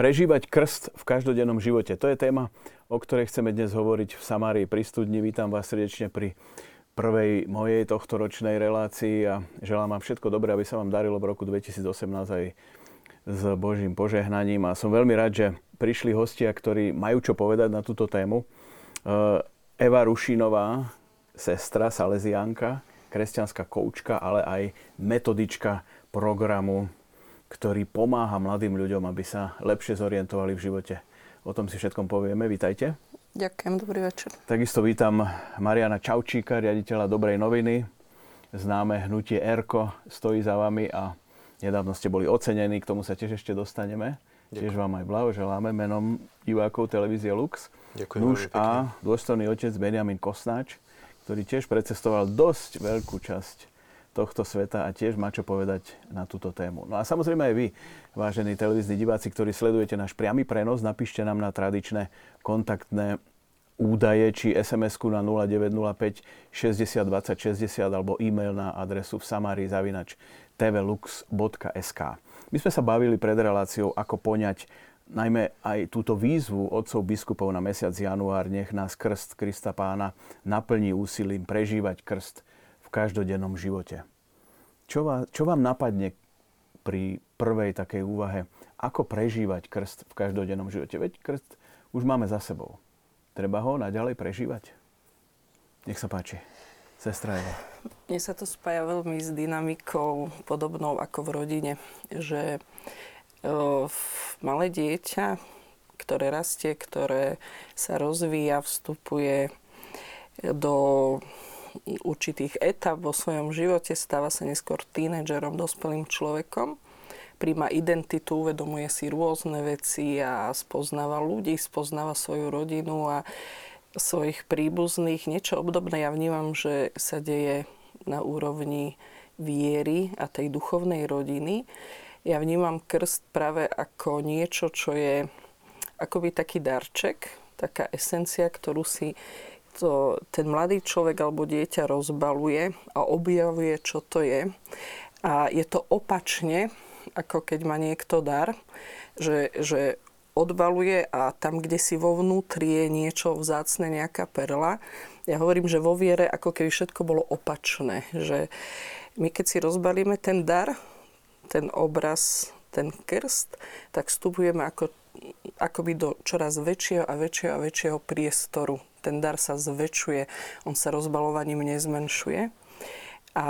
Prežívať krst v každodennom živote. To je téma, o ktorej chceme dnes hovoriť v Samárii pri studni. Vítam vás srdečne pri prvej mojej tohto ročnej relácii a želám vám všetko dobré, aby sa vám darilo v roku 2018 aj s Božím požehnaním. A som veľmi rád, že prišli hostia, ktorí majú čo povedať na túto tému. Eh, Eva Rušinová, sestra Salesianka, kresťanská koučka, ale aj metodička programu ktorý pomáha mladým ľuďom, aby sa lepšie zorientovali v živote. O tom si všetkom povieme. Vítajte. Ďakujem, dobrý večer. Takisto vítam Mariana Čaučíka, riaditeľa Dobrej noviny. Známe hnutie Erko stojí za vami a nedávno ste boli ocenení, k tomu sa tiež ešte dostaneme. Ďakujem. Tiež vám aj blahoželáme menom divákov televízie Lux. Ďakujem Nuž a dôstojný otec Benjamin Kosnáč, ktorý tiež precestoval dosť veľkú časť tohto sveta a tiež má čo povedať na túto tému. No a samozrejme aj vy, vážení televízni diváci, ktorí sledujete náš priamy prenos, napíšte nám na tradičné kontaktné údaje či SMS-ku na 0905 60 20 60 alebo e-mail na adresu v samári zavinač tvlux.sk. My sme sa bavili pred reláciou, ako poňať najmä aj túto výzvu otcov biskupov na mesiac január, nech nás krst Krista pána naplní úsilím prežívať krst každodennom živote. Čo, vás, čo vám napadne pri prvej takej úvahe, ako prežívať krst v každodennom živote? Veď krst už máme za sebou. Treba ho naďalej prežívať? Nech sa páči. Sestra Eva. Mne sa to spája veľmi s dynamikou podobnou ako v rodine, že malé dieťa, ktoré rastie, ktoré sa rozvíja, vstupuje do určitých etap vo svojom živote, stáva sa neskôr tínedžerom, dospelým človekom, príjma identitu, uvedomuje si rôzne veci a spoznáva ľudí, spoznáva svoju rodinu a svojich príbuzných. Niečo obdobné ja vnímam, že sa deje na úrovni viery a tej duchovnej rodiny. Ja vnímam krst práve ako niečo, čo je akoby taký darček, taká esencia, ktorú si to ten mladý človek alebo dieťa rozbaluje a objavuje, čo to je. A je to opačne, ako keď má niekto dar, že, že odbaluje a tam, kde si vo vnútri je niečo vzácne, nejaká perla. Ja hovorím, že vo viere ako keby všetko bolo opačné. Že my keď si rozbalíme ten dar, ten obraz, ten krst, tak vstupujeme ako, akoby do čoraz väčšieho a väčšieho a väčšieho priestoru ten dar sa zväčšuje, on sa rozbalovaním nezmenšuje. A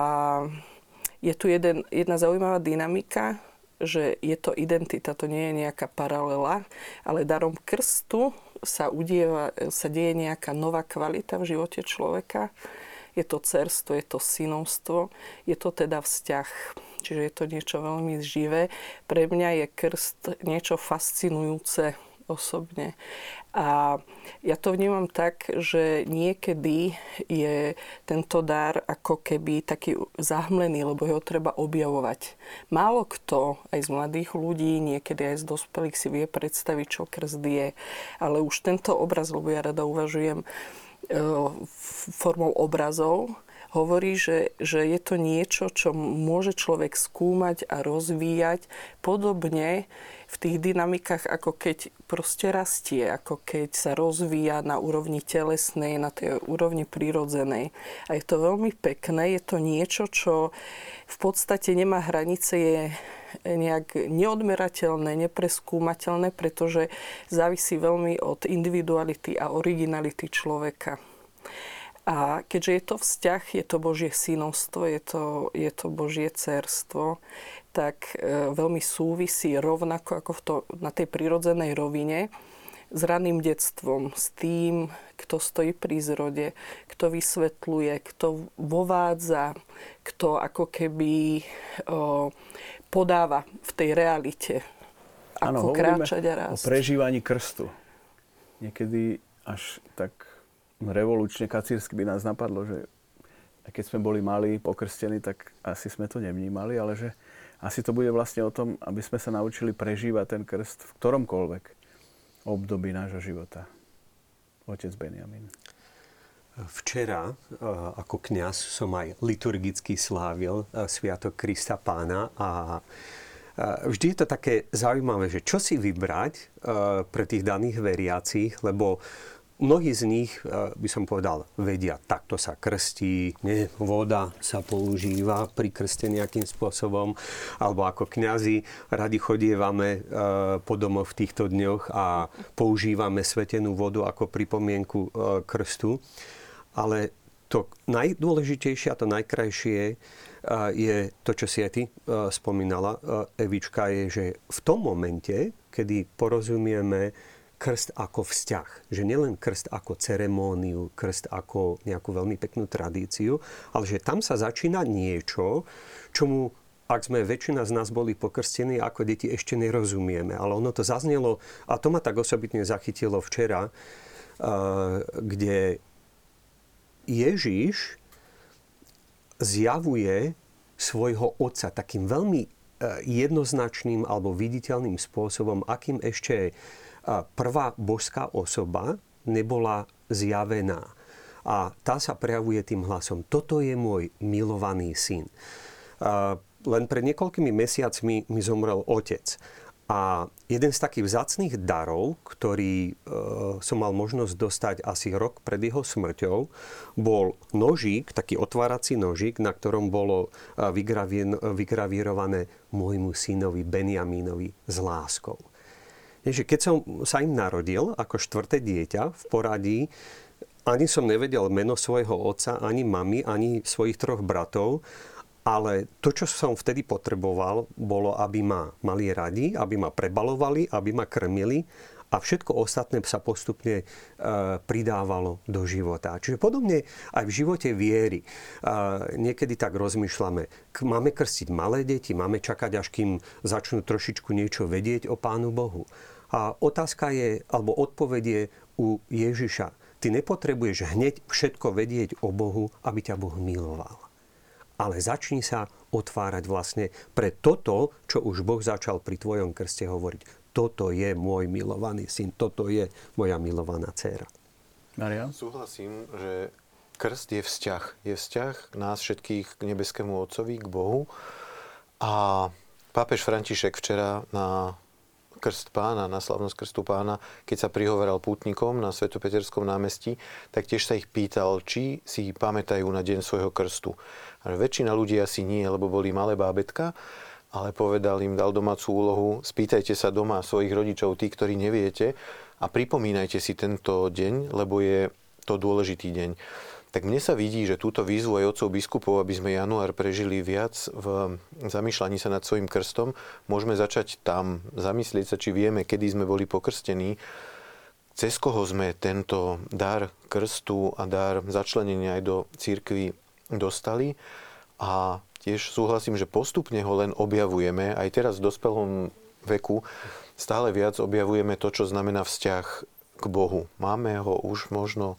je tu jeden, jedna zaujímavá dynamika, že je to identita, to nie je nejaká paralela, ale darom krstu sa, udieva, sa deje nejaká nová kvalita v živote človeka. Je to cerstvo, je to synovstvo, je to teda vzťah. Čiže je to niečo veľmi živé. Pre mňa je krst niečo fascinujúce osobne. A ja to vnímam tak, že niekedy je tento dar ako keby taký zahmlený, lebo ho treba objavovať. Málo kto, aj z mladých ľudí, niekedy aj z dospelých si vie predstaviť, čo krst je. Ale už tento obraz, lebo ja rada uvažujem formou obrazov, hovorí, že, že je to niečo, čo môže človek skúmať a rozvíjať podobne v tých dynamikách, ako keď proste rastie, ako keď sa rozvíja na úrovni telesnej, na tej úrovni prirodzenej. A je to veľmi pekné, je to niečo, čo v podstate nemá hranice, je nejak neodmerateľné, nepreskúmateľné, pretože závisí veľmi od individuality a originality človeka. A keďže je to vzťah, je to Božie synovstvo, je to, je to Božie cerstvo, tak e, veľmi súvisí rovnako ako v to, na tej prirodzenej rovine s raným detstvom, s tým, kto stojí pri zrode, kto vysvetľuje, kto vovádza, kto ako keby o, podáva v tej realite, ako ano, kráčať a rásť. o prežívaní krstu. Niekedy až tak revolučne kacírsky by nás napadlo, že keď sme boli malí, pokrstení, tak asi sme to nevnímali, ale že asi to bude vlastne o tom, aby sme sa naučili prežívať ten krst v ktoromkoľvek období nášho života. Otec Benjamin. Včera ako kňaz som aj liturgicky slávil Sviatok Krista Pána a vždy je to také zaujímavé, že čo si vybrať pre tých daných veriacich, lebo Mnohí z nich, by som povedal, vedia, takto sa krstí, nie, voda sa používa pri krste nejakým spôsobom, alebo ako kňazi radi chodievame po domoch v týchto dňoch a používame svetenú vodu ako pripomienku krstu. Ale to najdôležitejšie a to najkrajšie je to, čo si aj ty spomínala, Evička, je, že v tom momente, kedy porozumieme krst ako vzťah. Že nielen krst ako ceremóniu, krst ako nejakú veľmi peknú tradíciu, ale že tam sa začína niečo, čomu ak sme väčšina z nás boli pokrstení ako deti, ešte nerozumieme. Ale ono to zaznelo, a to ma tak osobitne zachytilo včera, kde Ježiš zjavuje svojho otca takým veľmi e, jednoznačným alebo viditeľným spôsobom, akým ešte prvá božská osoba nebola zjavená. A tá sa prejavuje tým hlasom. Toto je môj milovaný syn. Len pred niekoľkými mesiacmi mi zomrel otec. A jeden z takých vzácných darov, ktorý e, som mal možnosť dostať asi rok pred jeho smrťou, bol nožík, taký otvárací nožík, na ktorom bolo e, vygravírované môjmu synovi Benjamínovi s láskou. Je, že keď som sa im narodil ako štvrté dieťa v poradí, ani som nevedel meno svojho otca, ani mamy, ani svojich troch bratov, ale to, čo som vtedy potreboval, bolo, aby ma mali radi, aby ma prebalovali, aby ma krmili a všetko ostatné sa postupne e, pridávalo do života. Čiže podobne aj v živote viery. E, niekedy tak rozmýšľame, máme krstiť malé deti, máme čakať, až kým začnú trošičku niečo vedieť o Pánu Bohu. A otázka je, alebo odpoveď je u Ježiša. Ty nepotrebuješ hneď všetko vedieť o Bohu, aby ťa Boh miloval. Ale začni sa otvárať vlastne pre toto, čo už Boh začal pri tvojom krste hovoriť. Toto je môj milovaný syn, toto je moja milovaná dcéra. Maria? Súhlasím, že krst je vzťah. Je vzťah nás všetkých k nebeskému Otcovi, k Bohu. A pápež František včera na krst pána, na slavnosť krstu pána, keď sa prihoveral pútnikom na Svetopeterskom námestí, tak tiež sa ich pýtal, či si pamätajú na deň svojho krstu. A väčšina ľudí asi nie, lebo boli malé bábetka, ale povedal im, dal domácu úlohu, spýtajte sa doma svojich rodičov, tí, ktorí neviete, a pripomínajte si tento deň, lebo je to dôležitý deň tak mne sa vidí, že túto výzvu aj otcov biskupov, aby sme január prežili viac v zamýšľaní sa nad svojim krstom, môžeme začať tam, zamyslieť sa, či vieme, kedy sme boli pokrstení, cez koho sme tento dar krstu a dar začlenenia aj do církvy dostali. A tiež súhlasím, že postupne ho len objavujeme. Aj teraz v dospelom veku stále viac objavujeme to, čo znamená vzťah k Bohu. Máme ho už možno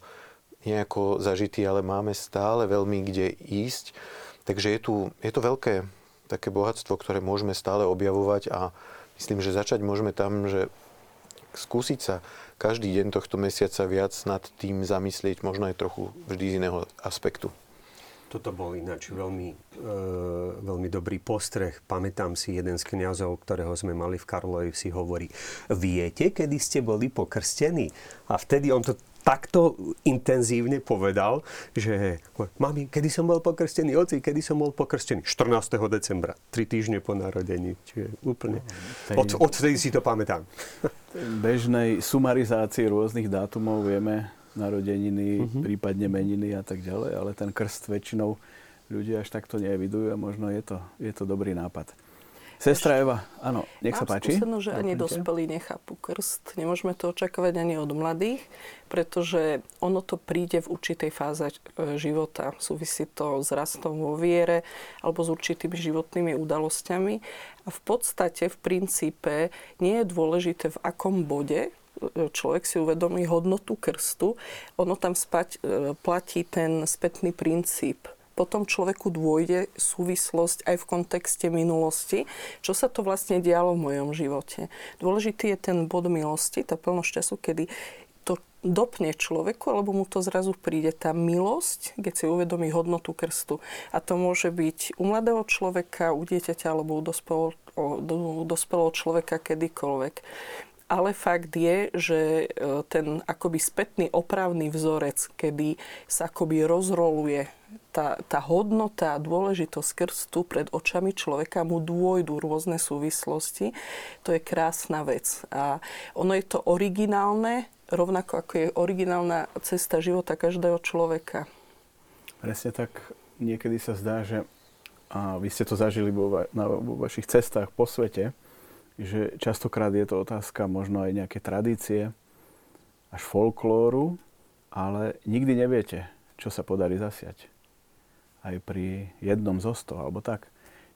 nejako zažitý, ale máme stále veľmi kde ísť. Takže je tu je to veľké také bohatstvo, ktoré môžeme stále objavovať a myslím, že začať môžeme tam, že skúsiť sa každý deň tohto mesiaca viac nad tým zamyslieť, možno aj trochu vždy z iného aspektu. Toto bol ináč veľmi, e, veľmi dobrý postreh. Pamätám si, jeden z kniazov, ktorého sme mali v Karlovi, si hovorí, viete, kedy ste boli pokrstení? A vtedy on to takto intenzívne povedal, že mami, kedy som bol pokrstený, oci, kedy som bol pokrstený? 14. decembra, tri týždne po narodení. Čiže úplne, od, odtedy si to pamätám. bežnej sumarizácii rôznych dátumov vieme narodeniny, uh-huh. prípadne meniny a tak ďalej, ale ten krst väčšinou ľudia až takto neevidujú a možno je to, je to dobrý nápad. Sestra Eva, áno, nech sa páči. Mám že ani dospelí nechápu krst. Nemôžeme to očakávať ani od mladých, pretože ono to príde v určitej fáze e, života. Súvisí to s rastom vo viere alebo s určitými životnými udalosťami. A v podstate, v princípe, nie je dôležité, v akom bode e, človek si uvedomí hodnotu krstu. Ono tam spať, e, platí ten spätný princíp potom človeku dôjde súvislosť aj v kontexte minulosti, čo sa to vlastne dialo v mojom živote. Dôležitý je ten bod milosti, tá plnosť času, kedy to dopne človeku, alebo mu to zrazu príde tá milosť, keď si uvedomí hodnotu krstu. A to môže byť u mladého človeka, u dieťaťa alebo u dospelého o dospelého človeka kedykoľvek. Ale fakt je, že e, ten akoby spätný opravný vzorec, kedy sa akoby rozroluje tá, tá hodnota a dôležitosť krstu pred očami človeka mu dôjdu rôzne súvislosti. To je krásna vec. A ono je to originálne, rovnako ako je originálna cesta života každého človeka. Presne tak niekedy sa zdá, že a vy ste to zažili vo, na, vo vašich cestách po svete, že častokrát je to otázka možno aj nejaké tradície, až folklóru, ale nikdy neviete, čo sa podarí zasiať. Aj pri jednom zo sto, alebo tak.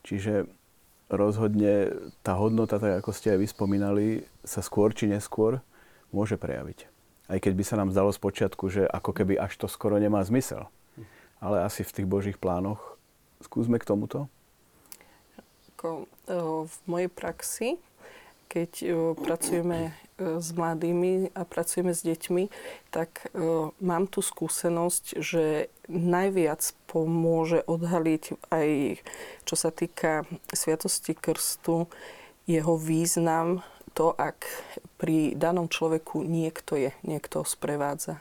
Čiže rozhodne tá hodnota, tak ako ste aj vyspomínali, sa skôr či neskôr môže prejaviť. Aj keď by sa nám zdalo z počiatku, že ako keby až to skoro nemá zmysel. Ale asi v tých Božích plánoch Skúsme k tomuto. Ako, v mojej praxi, keď pracujeme s mladými a pracujeme s deťmi, tak mám tu skúsenosť, že najviac pomôže odhaliť aj čo sa týka Sviatosti Krstu, jeho význam, to, ak pri danom človeku niekto je, niekto sprevádza.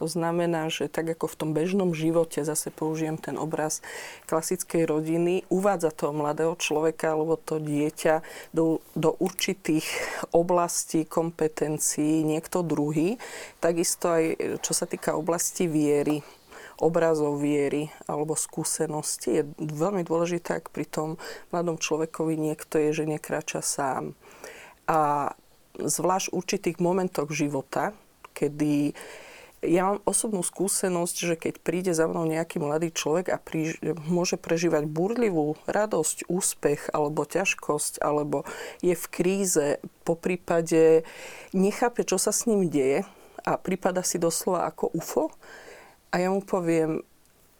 To znamená, že tak ako v tom bežnom živote, zase použijem ten obraz klasickej rodiny, uvádza toho mladého človeka alebo to dieťa do, do určitých oblastí, kompetencií niekto druhý. Takisto aj čo sa týka oblasti viery, obrazov viery alebo skúsenosti. Je veľmi dôležité, ak pri tom mladom človekovi niekto je, že nekráča sám. A zvlášť v určitých momentoch života, kedy ja mám osobnú skúsenosť, že keď príde za mnou nejaký mladý človek a prí, môže prežívať burlivú radosť, úspech alebo ťažkosť, alebo je v kríze, po prípade nechápe, čo sa s ním deje a prípada si doslova ako UFO a ja mu poviem,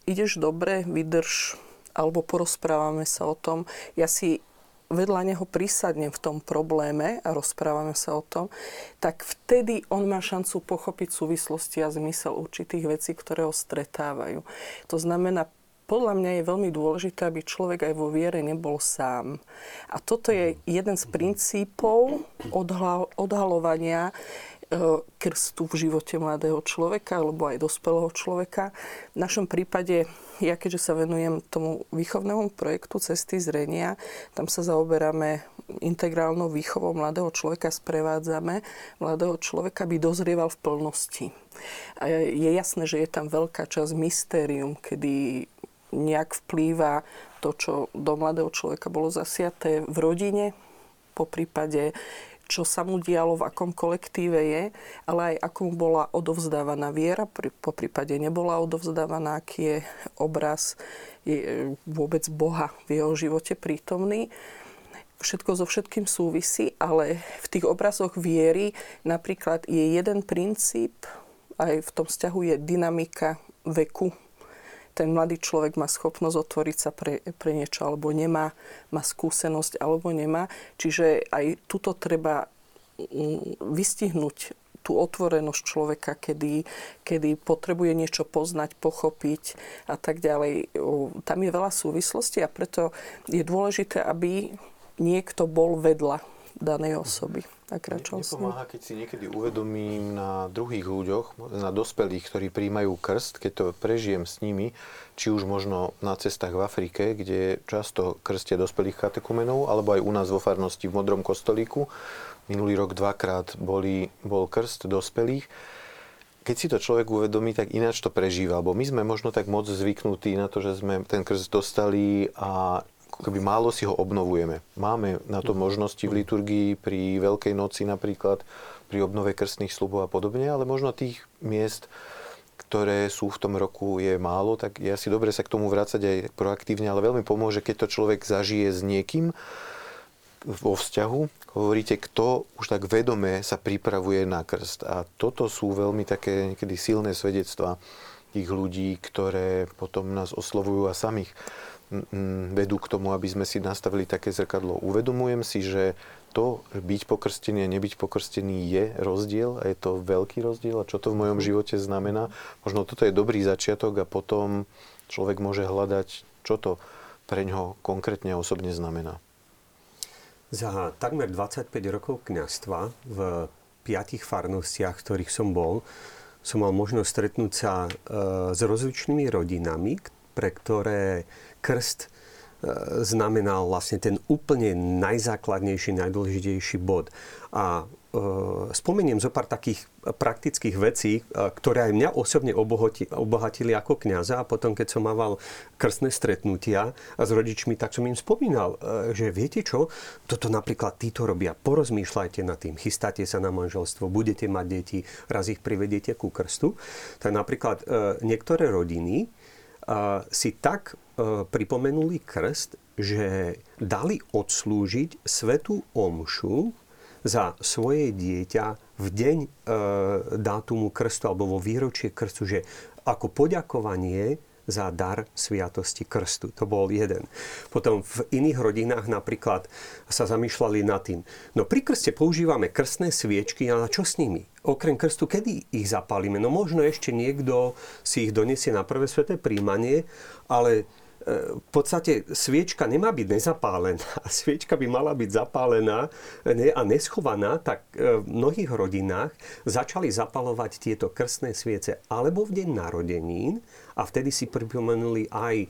ideš dobre, vydrž, alebo porozprávame sa o tom. Ja si vedľa neho prisadnem v tom probléme a rozprávame sa o tom, tak vtedy on má šancu pochopiť súvislosti a zmysel určitých vecí, ktoré ho stretávajú. To znamená, podľa mňa je veľmi dôležité, aby človek aj vo viere nebol sám. A toto je jeden z princípov odhalovania E, krstu v živote mladého človeka alebo aj dospelého človeka. V našom prípade, ja keďže sa venujem tomu výchovnému projektu Cesty zrenia, tam sa zaoberáme integrálnou výchovou mladého človeka, sprevádzame mladého človeka, by dozrieval v plnosti. A je jasné, že je tam veľká časť mystérium, kedy nejak vplýva to, čo do mladého človeka bolo zasiaté v rodine, po prípade čo sa mu dialo, v akom kolektíve je, ale aj ako mu bola odovzdávaná viera, po prípade nebola odovzdávaná, aký je obraz je e, vôbec Boha v jeho živote prítomný. Všetko so všetkým súvisí, ale v tých obrazoch viery napríklad je jeden princíp, aj v tom vzťahu je dynamika veku ten mladý človek má schopnosť otvoriť sa pre, pre niečo alebo nemá, má skúsenosť alebo nemá. Čiže aj tuto treba vystihnúť tú otvorenosť človeka, kedy, kedy potrebuje niečo poznať, pochopiť a tak ďalej. Tam je veľa súvislostí a preto je dôležité, aby niekto bol vedľa danej osoby a kráčal s ním. Keď si niekedy uvedomím na druhých ľuďoch, na dospelých, ktorí príjmajú krst, keď to prežijem s nimi, či už možno na cestách v Afrike, kde často krstia dospelých katekumenov, alebo aj u nás vo farnosti v Modrom kostolíku. Minulý rok dvakrát boli, bol krst dospelých. Keď si to človek uvedomí, tak ináč to prežíva. Lebo my sme možno tak moc zvyknutí na to, že sme ten krst dostali a keby málo si ho obnovujeme. Máme na to možnosti v liturgii, pri Veľkej noci napríklad, pri obnove krstných slubov a podobne, ale možno tých miest, ktoré sú v tom roku, je málo, tak je asi dobre sa k tomu vrácať aj proaktívne, ale veľmi pomôže, keď to človek zažije s niekým vo vzťahu, hovoríte, kto už tak vedome sa pripravuje na krst. A toto sú veľmi také niekedy silné svedectvá tých ľudí, ktoré potom nás oslovujú a samých vedú k tomu, aby sme si nastavili také zrkadlo. Uvedomujem si, že to byť pokrstený a nebyť pokrstený je rozdiel a je to veľký rozdiel a čo to v mojom mhm. živote znamená. Možno toto je dobrý začiatok a potom človek môže hľadať, čo to pre ňoho konkrétne osobne znamená. Za takmer 25 rokov kňastva v piatich farnostiach, v ktorých som bol, som mal možnosť stretnúť sa e, s rozličnými rodinami, pre ktoré krst E, znamenal vlastne ten úplne najzákladnejší, najdôležitejší bod. A e, spomeniem zo pár takých praktických vecí, e, ktoré aj mňa osobne obohatili ako kňaza a potom, keď som mával krstné stretnutia s rodičmi, tak som im spomínal, že viete čo, toto napríklad títo robia, porozmýšľajte nad tým, chystáte sa na manželstvo, budete mať deti, raz ich privedete ku krstu. Tak napríklad niektoré rodiny si tak e, pripomenuli krst, že dali odslúžiť svetú omšu za svoje dieťa v deň e, dátumu krstu alebo vo výročie krstu, že ako poďakovanie za dar sviatosti krstu. To bol jeden. Potom v iných rodinách napríklad sa zamýšľali nad tým. No pri krste používame krstné sviečky, a čo s nimi? Okrem krstu, kedy ich zapálime? No možno ešte niekto si ich donesie na prvé sveté príjmanie, ale v podstate sviečka nemá byť nezapálená. Sviečka by mala byť zapálená a neschovaná, tak e, v mnohých rodinách začali zapalovať tieto krstné sviece alebo v deň narodenín a vtedy si pripomenuli aj e,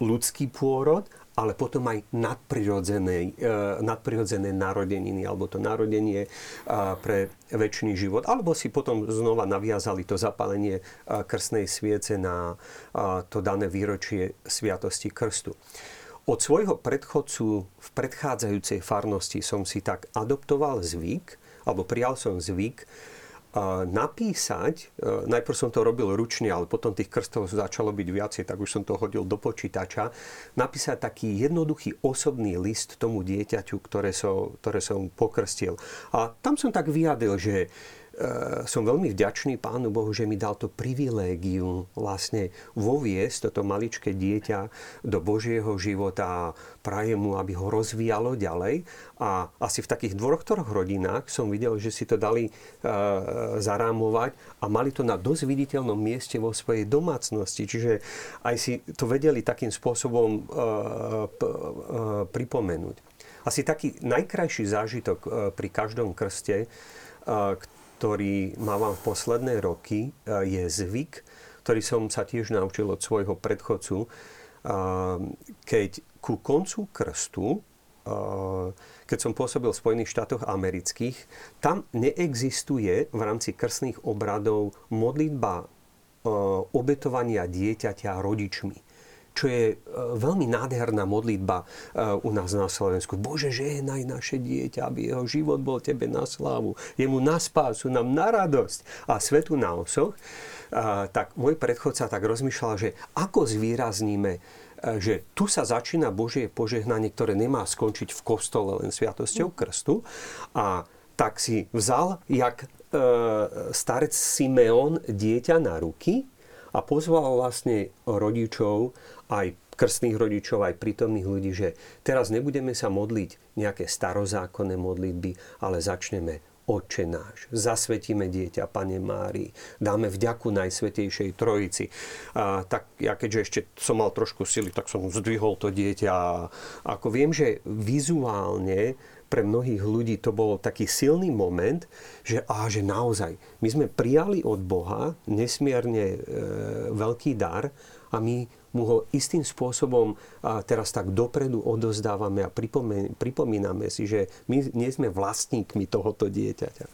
ľudský pôrod, ale potom aj nadprirodzené, e, nadprirodzené narodeniny alebo to narodenie e, pre väčší život. Alebo si potom znova naviazali to zapálenie krstnej sviece na to dané výročie Sviatosti Krstu. Od svojho predchodcu v predchádzajúcej farnosti som si tak adoptoval zvyk, alebo prijal som zvyk, napísať, e, najprv som to robil ručne, ale potom tých krstov začalo byť viacej, tak už som to hodil do počítača, napísať taký jednoduchý osobný list tomu dieťaťu, ktoré som, ktoré som pokrstil. A tam som tak vyjadil, že som veľmi vďačný Pánu Bohu, že mi dal to privilégium vlastne voviesť toto maličké dieťa do Božieho života a prajem mu, aby ho rozvíjalo ďalej. A asi v takých dvoch, troch rodinách som videl, že si to dali e, zarámovať a mali to na dosť viditeľnom mieste vo svojej domácnosti. Čiže aj si to vedeli takým spôsobom e, p, e, pripomenúť. Asi taký najkrajší zážitok pri každom krste, ktorý mávam v posledné roky, e, je zvyk, ktorý som sa tiež naučil od svojho predchodcu. E, keď ku koncu krstu, e, keď som pôsobil v Spojených štátoch amerických, tam neexistuje v rámci krstných obradov modlitba obetovania dieťaťa rodičmi čo je e, veľmi nádherná modlitba e, u nás na Slovensku. Bože, žehnaj naše dieťa, aby jeho život bol Tebe na slávu, jemu na spásu, nám na radosť a svetu na osoch. Tak môj predchodca tak rozmýšľal, že ako zvýrazníme e, že tu sa začína Božie požehnanie, ktoré nemá skončiť v kostole len sviatosťou krstu. A tak si vzal, jak e, starec Simeon dieťa na ruky a pozval vlastne rodičov, aj krstných rodičov, aj prítomných ľudí, že teraz nebudeme sa modliť nejaké starozákonné modlitby, ale začneme Oče náš, zasvetíme dieťa Pane Mári, dáme vďaku Najsvetejšej Trojici. A, tak ja keďže ešte som mal trošku sily, tak som zdvihol to dieťa. A ako viem, že vizuálne pre mnohých ľudí to bol taký silný moment, že, á, že naozaj my sme prijali od Boha nesmierne e, veľký dar a my mu ho istým spôsobom a teraz tak dopredu odozdávame a pripomíname si, že my nie sme vlastníkmi tohoto dieťaťa.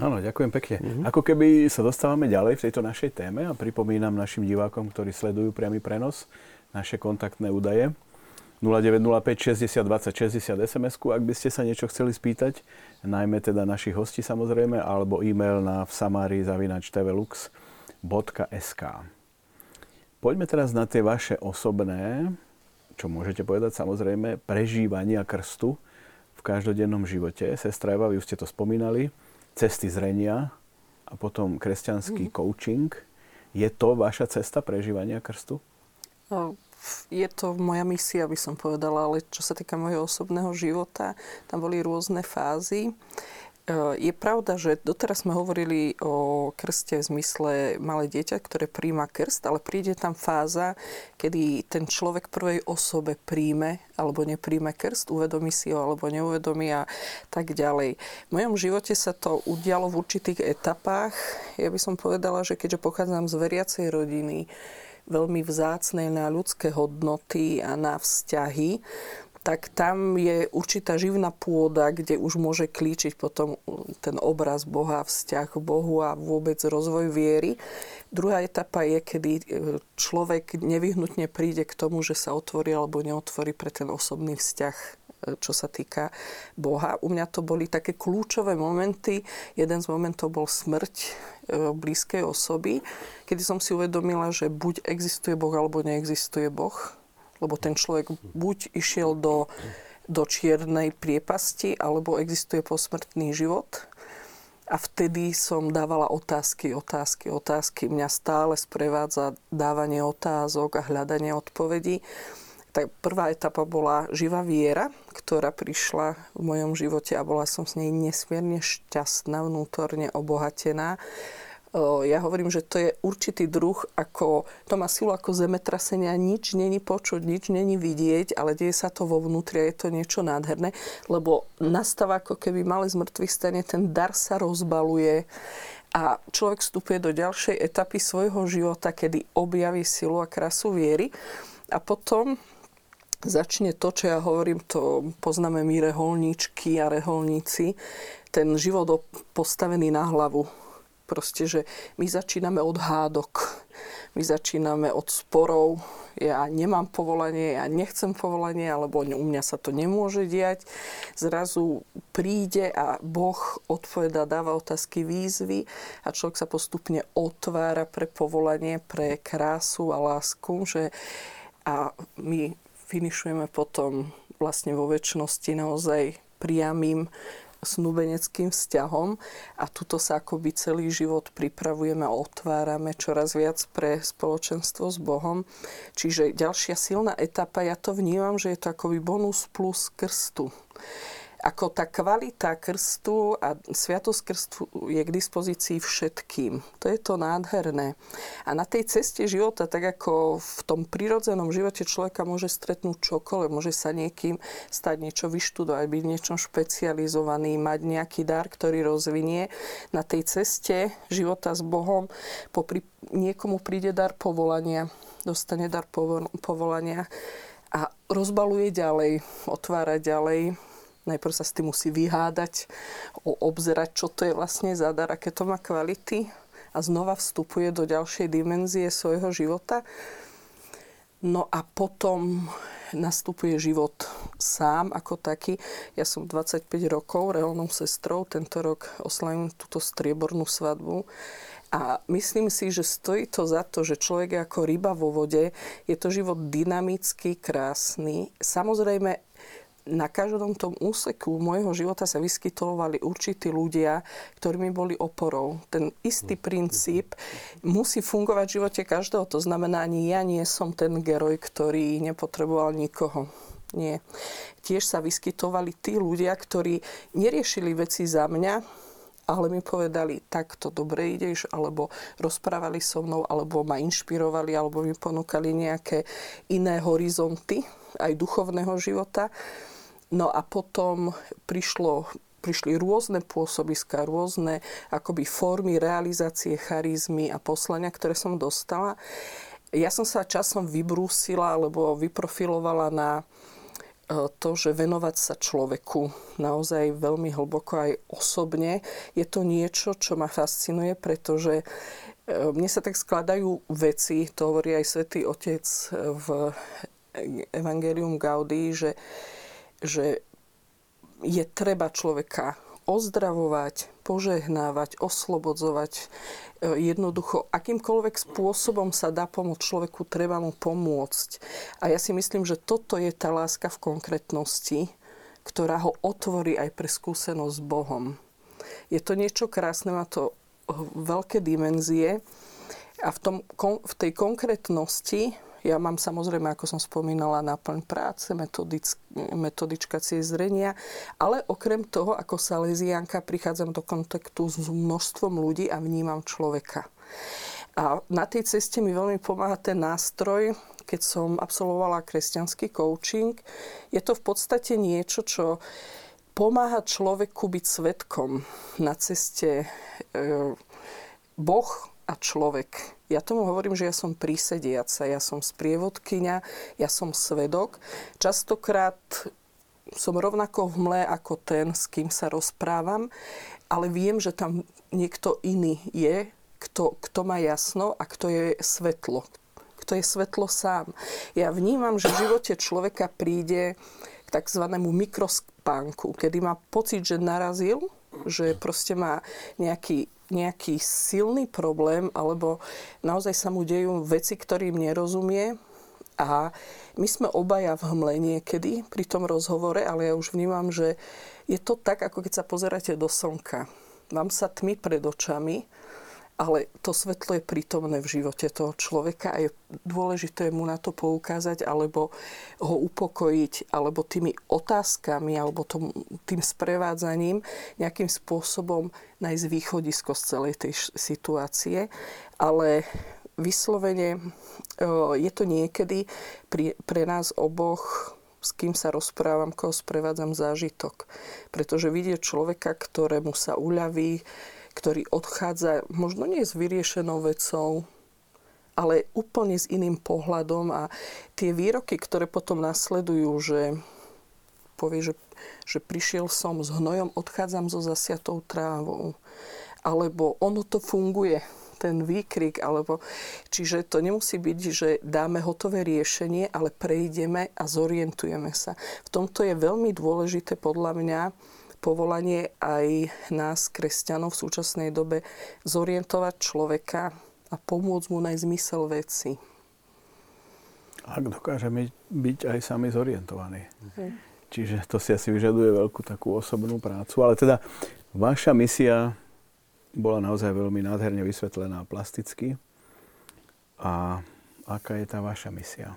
Áno, ďakujem pekne. Mm-hmm. Ako keby sa dostávame ďalej v tejto našej téme a pripomínam našim divákom, ktorí sledujú priamy prenos, naše kontaktné údaje. 0905 60 20 60 sms ak by ste sa niečo chceli spýtať, najmä teda našich hostí samozrejme, alebo e-mail na vsamari.tvlux.sk Poďme teraz na tie vaše osobné, čo môžete povedať samozrejme, prežívania krstu v každodennom živote. Sestra Eva, vy už ste to spomínali, cesty zrenia a potom kresťanský mm. coaching. Je to vaša cesta prežívania krstu? No, je to moja misia, by som povedala, ale čo sa týka môjho osobného života, tam boli rôzne fázy. je pravda, že doteraz sme hovorili o krste v zmysle malé dieťa, ktoré príjma krst, ale príde tam fáza, kedy ten človek prvej osobe príjme alebo nepríjme krst, uvedomí si ho alebo neuvedomí a tak ďalej. V mojom živote sa to udialo v určitých etapách. Ja by som povedala, že keďže pochádzam z veriacej rodiny, veľmi vzácnej na ľudské hodnoty a na vzťahy, tak tam je určitá živná pôda, kde už môže klíčiť potom ten obraz Boha, vzťah k Bohu a vôbec rozvoj viery. Druhá etapa je, kedy e, človek nevyhnutne príde k tomu, že sa otvorí alebo neotvorí pre ten osobný vzťah čo sa týka Boha. U mňa to boli také kľúčové momenty. Jeden z momentov bol smrť e, blízkej osoby, kedy som si uvedomila, že buď existuje Boh, alebo neexistuje Boh lebo ten človek buď išiel do, do čiernej priepasti, alebo existuje posmrtný život. A vtedy som dávala otázky, otázky, otázky. Mňa stále sprevádza dávanie otázok a hľadanie odpovedí. Tak prvá etapa bola živá viera, ktorá prišla v mojom živote a bola som s nej nesmierne šťastná, vnútorne obohatená. Ja hovorím, že to je určitý druh, ako, to má silu ako zemetrasenia, nič není počuť, nič není vidieť, ale deje sa to vo vnútri a je to niečo nádherné, lebo nastáva ako keby malé z mŕtvych stane, ten dar sa rozbaluje a človek vstupuje do ďalšej etapy svojho života, kedy objaví silu a krásu viery. A potom začne to, čo ja hovorím, to poznáme my reholníčky a reholníci, ten život postavený na hlavu Proste, že my začíname od hádok, my začíname od sporov, ja nemám povolanie, ja nechcem povolanie, alebo u mňa sa to nemôže diať. Zrazu príde a Boh odpoveda, dáva otázky, výzvy a človek sa postupne otvára pre povolanie, pre krásu a lásku, že a my finišujeme potom vlastne vo väčšnosti naozaj priamým snúbeneckým vzťahom a tuto sa akoby celý život pripravujeme a otvárame čoraz viac pre spoločenstvo s Bohom. Čiže ďalšia silná etapa, ja to vnímam, že je to akoby bonus plus krstu ako tá kvalita krstu a sviatosť krstu je k dispozícii všetkým. To je to nádherné. A na tej ceste života, tak ako v tom prirodzenom živote človeka môže stretnúť čokoľvek, môže sa niekým stať niečo vyštudovať, byť niečo špecializovaný, mať nejaký dar, ktorý rozvinie. Na tej ceste života s Bohom popri niekomu príde dar povolania, dostane dar povolania a rozbaluje ďalej, otvára ďalej Najprv sa s tým musí vyhádať, obzerať, čo to je vlastne za dar, aké to má kvality a znova vstupuje do ďalšej dimenzie svojho života. No a potom nastupuje život sám ako taký. Ja som 25 rokov reálnou sestrou, tento rok oslavím túto striebornú svadbu. A myslím si, že stojí to za to, že človek je ako ryba vo vode. Je to život dynamický, krásny. Samozrejme, na každom tom úseku môjho života sa vyskytovali určití ľudia, ktorí mi boli oporou. Ten istý princíp musí fungovať v živote každého. To znamená, ani ja nie som ten geroj, ktorý nepotreboval nikoho. Nie. Tiež sa vyskytovali tí ľudia, ktorí neriešili veci za mňa, ale mi povedali, tak to dobre ideš, alebo rozprávali so mnou, alebo ma inšpirovali, alebo mi ponúkali nejaké iné horizonty aj duchovného života. No a potom prišlo prišli rôzne pôsobiska, rôzne akoby formy realizácie charizmy a poslania, ktoré som dostala. Ja som sa časom vybrúsila alebo vyprofilovala na e, to, že venovať sa človeku naozaj veľmi hlboko aj osobne. Je to niečo, čo ma fascinuje, pretože e, mne sa tak skladajú veci, to hovorí aj svätý Otec v Evangelium Gaudí, že že je treba človeka ozdravovať, požehnávať, oslobodzovať. E, jednoducho, akýmkoľvek spôsobom sa dá pomôcť človeku, treba mu pomôcť. A ja si myslím, že toto je tá láska v konkrétnosti, ktorá ho otvorí aj pre skúsenosť s Bohom. Je to niečo krásne, má to veľké dimenzie a v, tom, v tej konkrétnosti Ja mám samozrejme, ako som spomínala, náplň práce, metodic, metodičkacie zrenia, ale okrem toho, ako salezianka, prichádzam do kontaktu s množstvom ľudí a vnímam človeka. A na tej ceste mi veľmi pomáha ten nástroj, keď som absolvovala kresťanský coaching. Je to v podstate niečo, čo pomáha človeku byť svetkom na ceste e, Boh a človek. Ja tomu hovorím, že ja som prísediaca, ja som sprievodkyňa, ja som svedok. Častokrát som rovnako v mle ako ten, s kým sa rozprávam, ale viem, že tam niekto iný je, kto, kto má jasno a kto je svetlo. Kto je svetlo sám. Ja vnímam, že v živote človeka príde k tzv. mikrospánku, kedy má pocit, že narazil, že proste má nejaký nejaký silný problém, alebo naozaj sa mu dejú veci, ktorým nerozumie. A my sme obaja v hmle niekedy pri tom rozhovore, ale ja už vnímam, že je to tak, ako keď sa pozeráte do slnka. Vám sa tmy pred očami, ale to svetlo je prítomné v živote toho človeka a je dôležité mu na to poukázať alebo ho upokojiť alebo tými otázkami alebo tom, tým sprevádzaním nejakým spôsobom nájsť východisko z celej tej situácie. Ale vyslovene je to niekedy pre nás oboch s kým sa rozprávam, koho sprevádzam zážitok. Pretože vidieť človeka, ktorému sa uľaví, ktorý odchádza možno nie s vyriešenou vecou, ale úplne s iným pohľadom a tie výroky, ktoré potom nasledujú, že povie, že, že prišiel som s hnojom, odchádzam so zasiatou trávou. Alebo ono to funguje, ten výkrik, alebo, čiže to nemusí byť, že dáme hotové riešenie, ale prejdeme a zorientujeme sa. V tomto je veľmi dôležité podľa mňa povolanie aj nás, kresťanov v súčasnej dobe, zorientovať človeka a pomôcť mu nájsť zmysel veci. Ak dokážeme byť aj sami zorientovaní. Mm. Čiže to si asi vyžaduje veľkú takú osobnú prácu. Ale teda vaša misia bola naozaj veľmi nádherne vysvetlená plasticky. A aká je tá vaša misia?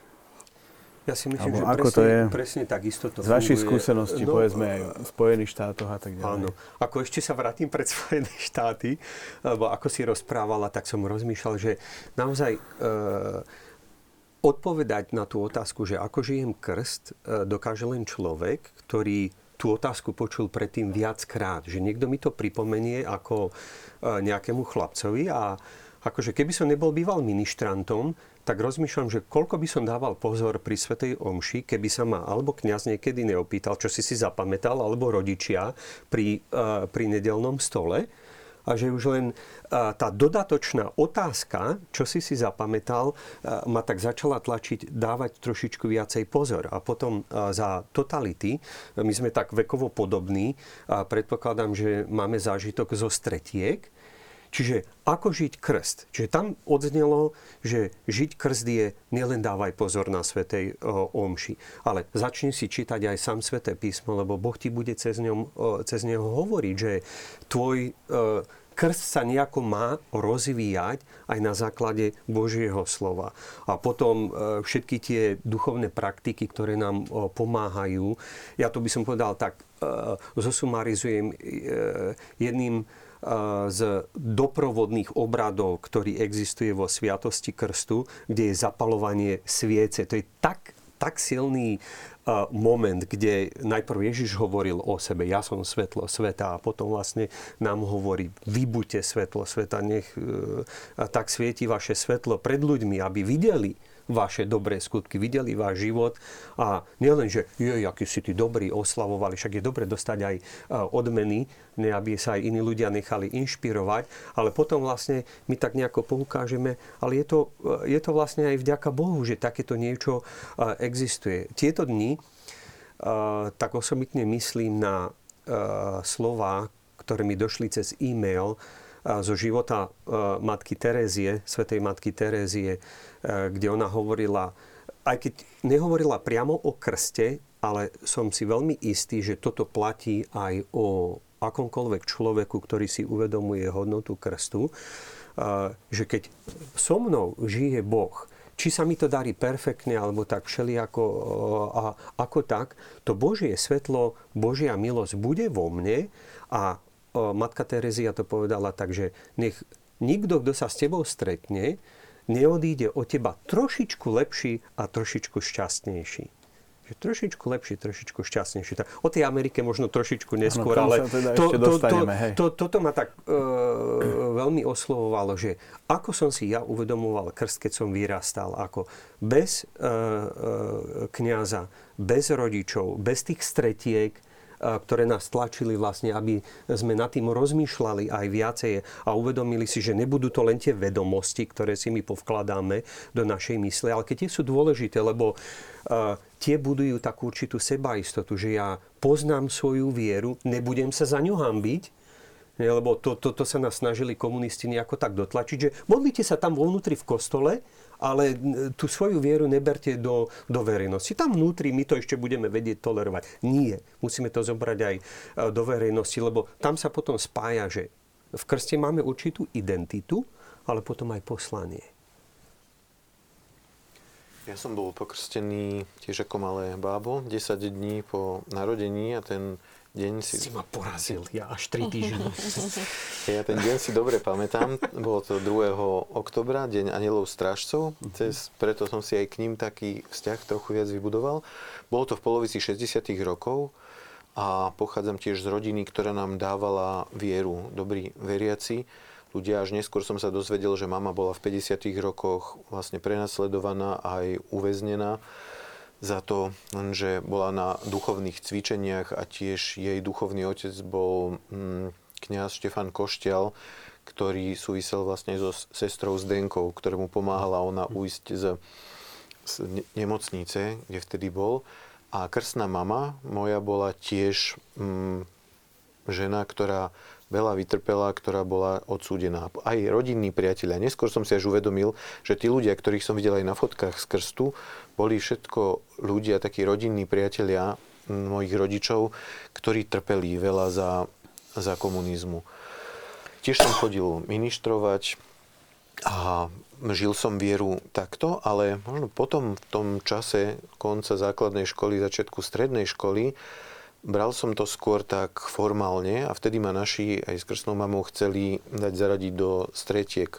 Ja si myslím, Alebo že ako presne, to je presne takisto to Z vašich skúseností, no, povedzme aj v Spojených štátoch a tak ďalej. Áno. Ako ešte sa vrátim pred Spojené štáty, lebo ako si rozprávala, tak som rozmýšľal, že naozaj e, odpovedať na tú otázku, že ako žijem krst, e, dokáže len človek, ktorý tú otázku počul predtým viackrát. Že niekto mi to pripomenie ako e, nejakému chlapcovi a akože keby som nebol býval ministrantom, tak rozmýšľam, že koľko by som dával pozor pri Svetej Omši, keby sa ma alebo kňaz niekedy neopýtal, čo si si zapamätal, alebo rodičia pri, uh, pri nedelnom stole. A že už len uh, tá dodatočná otázka, čo si si zapamätal, uh, ma tak začala tlačiť dávať trošičku viacej pozor. A potom uh, za totality, my sme tak vekovo podobní, a predpokladám, že máme zážitok zo stretiek, Čiže ako žiť krst? Čiže tam odznelo, že žiť krst je nielen dávaj pozor na Svetej o, omši, ale začni si čítať aj sám Sveté písmo, lebo Boh ti bude cez, ňom, cez neho hovoriť, že tvoj o, krst sa nejako má rozvíjať aj na základe Božieho slova. A potom všetky tie duchovné praktiky, ktoré nám pomáhajú, ja to by som povedal tak, zosumarizujem jedným z doprovodných obradov, ktorý existuje vo Sviatosti Krstu, kde je zapalovanie sviece. To je tak, tak silný moment, kde najprv Ježiš hovoril o sebe, ja som svetlo sveta a potom vlastne nám hovorí, vy buďte svetlo sveta, nech e, tak svieti vaše svetlo pred ľuďmi, aby videli, vaše dobré skutky, videli váš život a nielen, že je, aký si tí dobrí oslavovali, však je dobre dostať aj e, odmeny, ne aby sa aj iní ľudia nechali inšpirovať, ale potom vlastne my tak nejako poukážeme, ale je to, e, je to vlastne aj vďaka Bohu, že takéto niečo e, existuje. Tieto dni tak osobitne myslím na slova, ktoré mi došli cez e-mail zo života matky Terézie, svetej matky Terézie, Eh, kde ona hovorila, aj keď nehovorila priamo o krste, ale som si veľmi istý, že toto platí aj o akomkoľvek človeku, ktorý si uvedomuje hodnotu krstu, eh, že keď so mnou žije Boh, či sa mi to darí perfektne, alebo tak všelijako a, ako tak, to Božie svetlo, Božia milosť bude vo mne a matka Terezia to povedala tak, že nech nikto, kto sa s tebou stretne, neodíde od teba trošičku lepší a trošičku šťastnejší že trošičku lepšie, trošičku šťastnejšie. O tej Amerike možno trošičku neskôr, ano, ale teda to, to, to, to, toto ma tak e, veľmi oslovovalo, že ako som si ja uvedomoval krst, keď som vyrastal, ako bez e, e, kniaza, bez rodičov, bez tých stretiek, ktoré nás tlačili vlastne, aby sme nad tým rozmýšľali aj viacej a uvedomili si, že nebudú to len tie vedomosti, ktoré si my povkladáme do našej mysle, ale keď tie sú dôležité, lebo tie budujú takú určitú sebaistotu, že ja poznám svoju vieru, nebudem sa za ňu hambiť, lebo to, to, to sa nás snažili komunisti nejako tak dotlačiť, že modlite sa tam vo vnútri v kostole, ale tú svoju vieru neberte do, do verejnosti. Tam vnútri my to ešte budeme vedieť tolerovať. Nie. Musíme to zobrať aj e, do verejnosti, lebo tam sa potom spája, že v krste máme určitú identitu, ale potom aj poslanie. Ja som bol pokrstený tiež ako malé bábo, 10 dní po narodení a ten deň si... Si ma porazil, ja až 3 týždne. ja ten deň si dobre pamätám. Bolo to 2. oktobra, deň anielov strážcov. Cez, preto som si aj k ním taký vzťah trochu viac vybudoval. Bolo to v polovici 60 rokov a pochádzam tiež z rodiny, ktorá nám dávala vieru, dobrí veriaci. Ľudia, až neskôr som sa dozvedel, že mama bola v 50 rokoch vlastne prenasledovaná aj uväznená za to, že bola na duchovných cvičeniach a tiež jej duchovný otec bol mm, kňaz Štefan Koštial, ktorý súvisel vlastne so sestrou Zdenkou, ktorému pomáhala ona ujsť z, z nemocnice, kde vtedy bol. A krstná mama moja bola tiež mm, žena, ktorá veľa vytrpela, ktorá bola odsúdená. Aj rodinní priatelia. Neskôr som si až uvedomil, že tí ľudia, ktorých som videl aj na fotkách z krstu, boli všetko ľudia, takí rodinní priatelia mojich rodičov, ktorí trpeli veľa za, za komunizmu. Tiež som chodil ministrovať a žil som vieru takto, ale možno potom v tom čase konca základnej školy, začiatku strednej školy, Bral som to skôr tak formálne a vtedy ma naši aj s krstnou mamou chceli dať zaradiť do stretiek.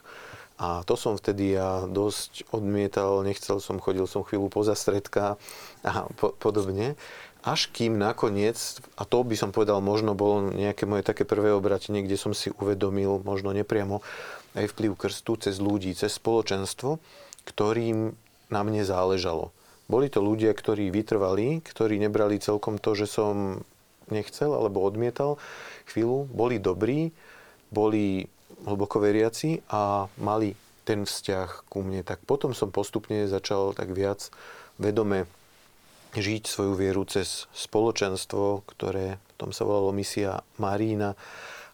A to som vtedy ja dosť odmietal, nechcel som, chodil som chvíľu poza stredka a po, podobne. Až kým nakoniec, a to by som povedal, možno bolo nejaké moje také prvé obratenie, kde som si uvedomil, možno nepriamo, aj vplyv krstu cez ľudí, cez spoločenstvo, ktorým na mne záležalo. Boli to ľudia, ktorí vytrvali, ktorí nebrali celkom to, že som nechcel alebo odmietal chvíľu. Boli dobrí, boli hlboko veriaci a mali ten vzťah ku mne. Tak potom som postupne začal tak viac vedome žiť svoju vieru cez spoločenstvo, ktoré potom sa volalo Misia Marína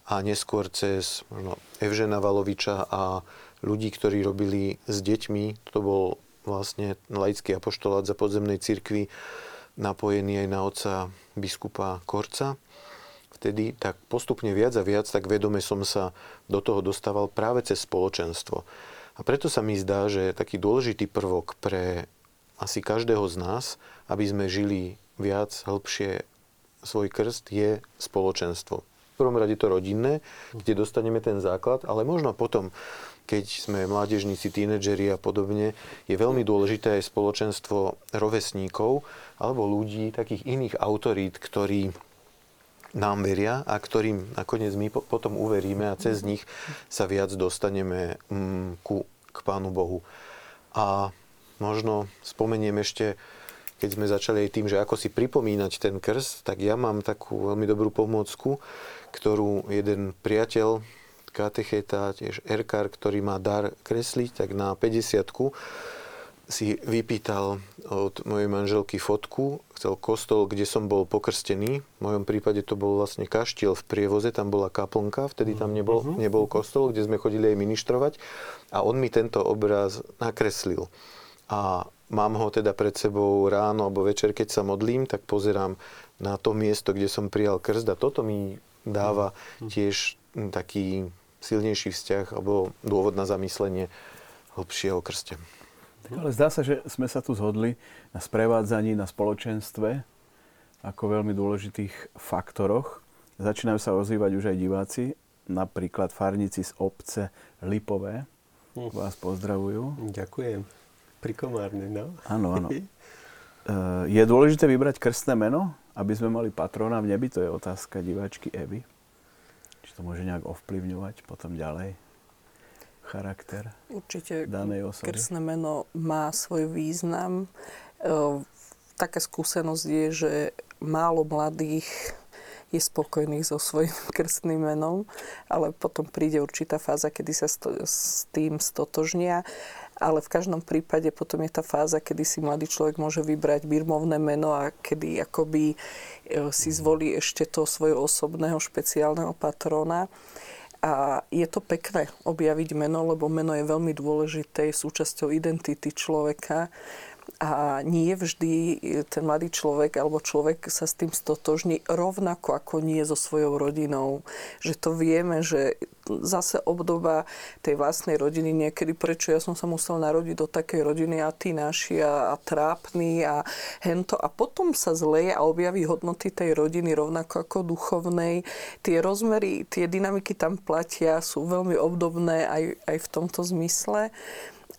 a neskôr cez možno Evžena Valoviča a ľudí, ktorí robili s deťmi. To bol vlastne laický apoštolát za podzemnej cirkvi napojený aj na otca biskupa Korca. Vtedy tak postupne viac a viac, tak vedome som sa do toho dostával práve cez spoločenstvo. A preto sa mi zdá, že taký dôležitý prvok pre asi každého z nás, aby sme žili viac, hĺbšie svoj krst, je spoločenstvo. V prvom rade to rodinné, kde dostaneme ten základ, ale možno potom keď sme mládežníci, tínedžeri a podobne, je veľmi dôležité aj spoločenstvo rovesníkov alebo ľudí, takých iných autorít, ktorí nám veria a ktorým nakoniec my potom uveríme a cez nich sa viac dostaneme mm, ku, k Pánu Bohu. A možno spomeniem ešte, keď sme začali aj tým, že ako si pripomínať ten krst, tak ja mám takú veľmi dobrú pomôcku, ktorú jeden priateľ katecheta, tiež Erkar, ktorý má dar kresliť, tak na 50 si vypýtal od mojej manželky fotku, chcel kostol, kde som bol pokrstený. V mojom prípade to bol vlastne kaštiel v prievoze, tam bola kaplnka, vtedy tam nebol, mhm. nebol kostol, kde sme chodili aj ministrovať. A on mi tento obraz nakreslil. A mám ho teda pred sebou ráno alebo večer, keď sa modlím, tak pozerám na to miesto, kde som prijal krst a toto mi dáva mhm. tiež taký silnejší vzťah alebo dôvod na zamyslenie hlbšie o krste. Ale zdá sa, že sme sa tu zhodli na sprevádzaní, na spoločenstve ako veľmi dôležitých faktoroch. Začínajú sa ozývať už aj diváci, napríklad farníci z obce Lipové. Hm. Vás pozdravujú. Ďakujem. Prikomárne, no. Áno, áno. Eh, je dôležité vybrať krstné meno, aby sme mali patrona v nebi? To je otázka diváčky Evy. Či to môže nejak ovplyvňovať potom ďalej charakter Určite danej osoby? krstné meno má svoj význam. Eh, taká skúsenosť je, že málo mladých je spokojných so svojím krstným menom, ale potom príde určitá fáza, kedy sa s tým stotožnia ale v každom prípade potom je tá fáza, kedy si mladý človek môže vybrať birmovné meno a kedy akoby e, si zvolí ešte to svojho osobného špeciálneho patrona. A je to pekné objaviť meno, lebo meno je veľmi dôležité, je súčasťou identity človeka a nie vždy ten mladý človek alebo človek sa s tým stotožní rovnako ako nie so svojou rodinou. Že to vieme, že zase obdoba tej vlastnej rodiny niekedy, prečo ja som sa musel narodiť do takej rodiny a ty naši a, a trápny a hento. A potom sa zleje a objaví hodnoty tej rodiny rovnako ako duchovnej. Tie rozmery, tie dynamiky tam platia, sú veľmi obdobné aj, aj v tomto zmysle.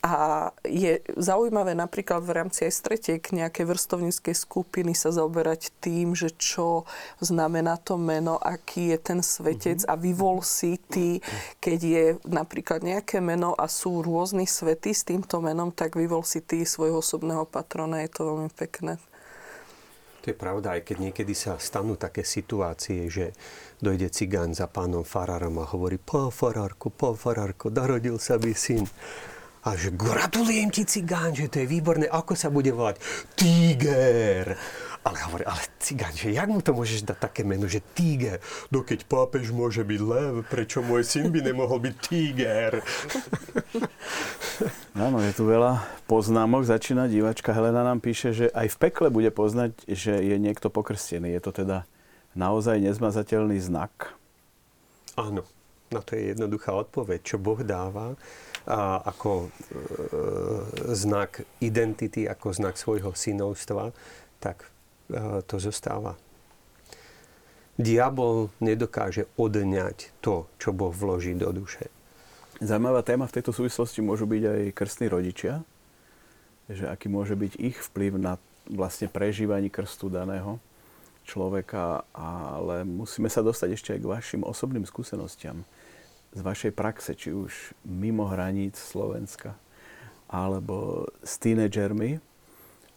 A je zaujímavé napríklad v rámci aj stretiek nejakej vrstovníckej skupiny sa zaoberať tým, že čo znamená to meno, aký je ten svetec mm-hmm. a vyvol si ty, keď je napríklad nejaké meno a sú rôzni svety s týmto menom, tak vyvol si ty svojho osobného patrona. Je to veľmi pekné. To je pravda, aj keď niekedy sa stanú také situácie, že dojde cigán za pánom farárom a hovorí, po farárku, po farárku, narodil sa by syn. A že gratulujem ti cigán, že to je výborné. Ako sa bude volať? Tiger. Ale hovorí, ale cigán, že jak mu to môžeš dať také meno, že Tiger? No keď pápež môže byť lev, prečo môj syn by nemohol byť Tiger? Áno, je tu veľa poznámok. Začína divačka Helena nám píše, že aj v pekle bude poznať, že je niekto pokrstený. Je to teda naozaj nezmazateľný znak? Áno, na to je jednoduchá odpoveď. Čo Boh dáva, a ako e, znak identity, ako znak svojho synovstva, tak e, to zostáva. Diabol nedokáže odňať to, čo Boh vloží do duše. Zajímavá téma v tejto súvislosti môžu byť aj krstní rodičia, že aký môže byť ich vplyv na vlastne prežívanie krstu daného človeka, ale musíme sa dostať ešte aj k vašim osobným skúsenostiam z vašej praxe, či už mimo hraníc Slovenska, alebo s tínedžermi,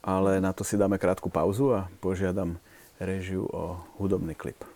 ale na to si dáme krátku pauzu a požiadam režiu o hudobný klip.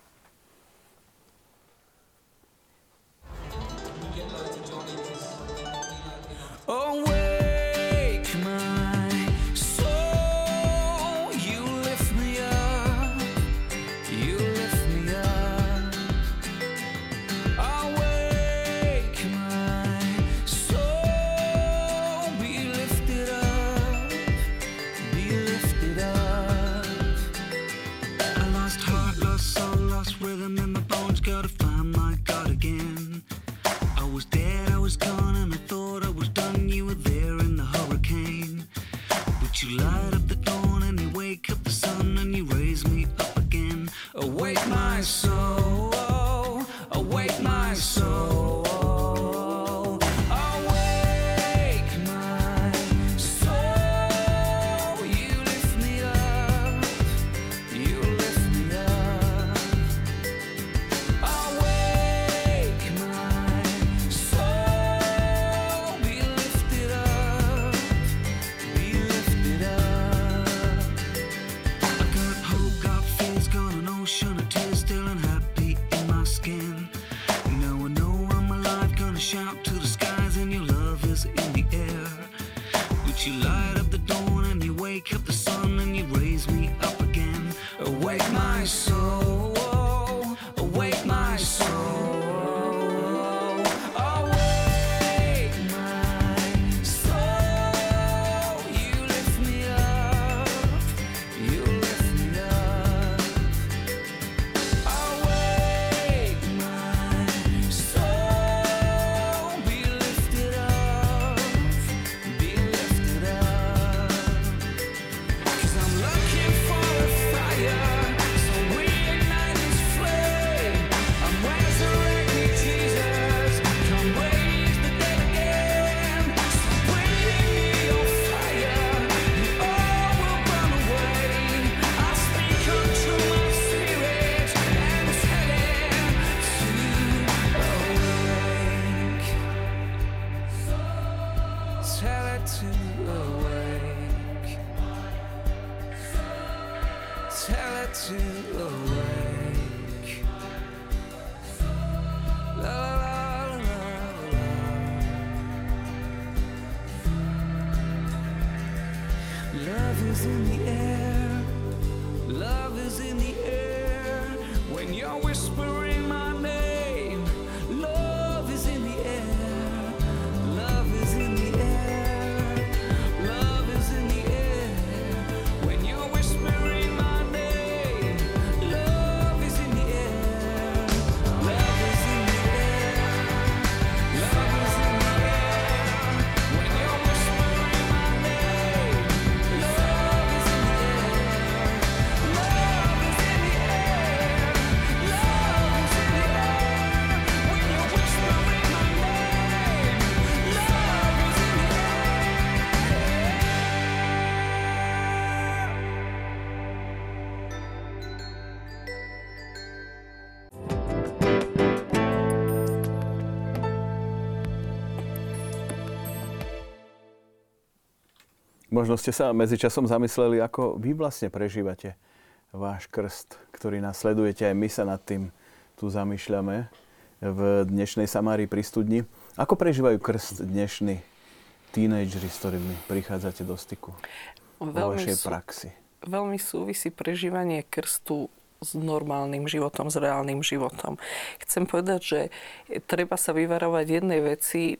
Možno ste sa medzičasom zamysleli, ako vy vlastne prežívate váš krst, ktorý nasledujete. Aj my sa nad tým tu zamýšľame v dnešnej Samárii pri studni. Ako prežívajú krst dnešní tínejdžeri, s ktorými prichádzate do styku vo Veľmi vašej sú- praxi? veľmi súvisí prežívanie krstu s normálnym životom, s reálnym životom. Chcem povedať, že treba sa vyvarovať jednej veci,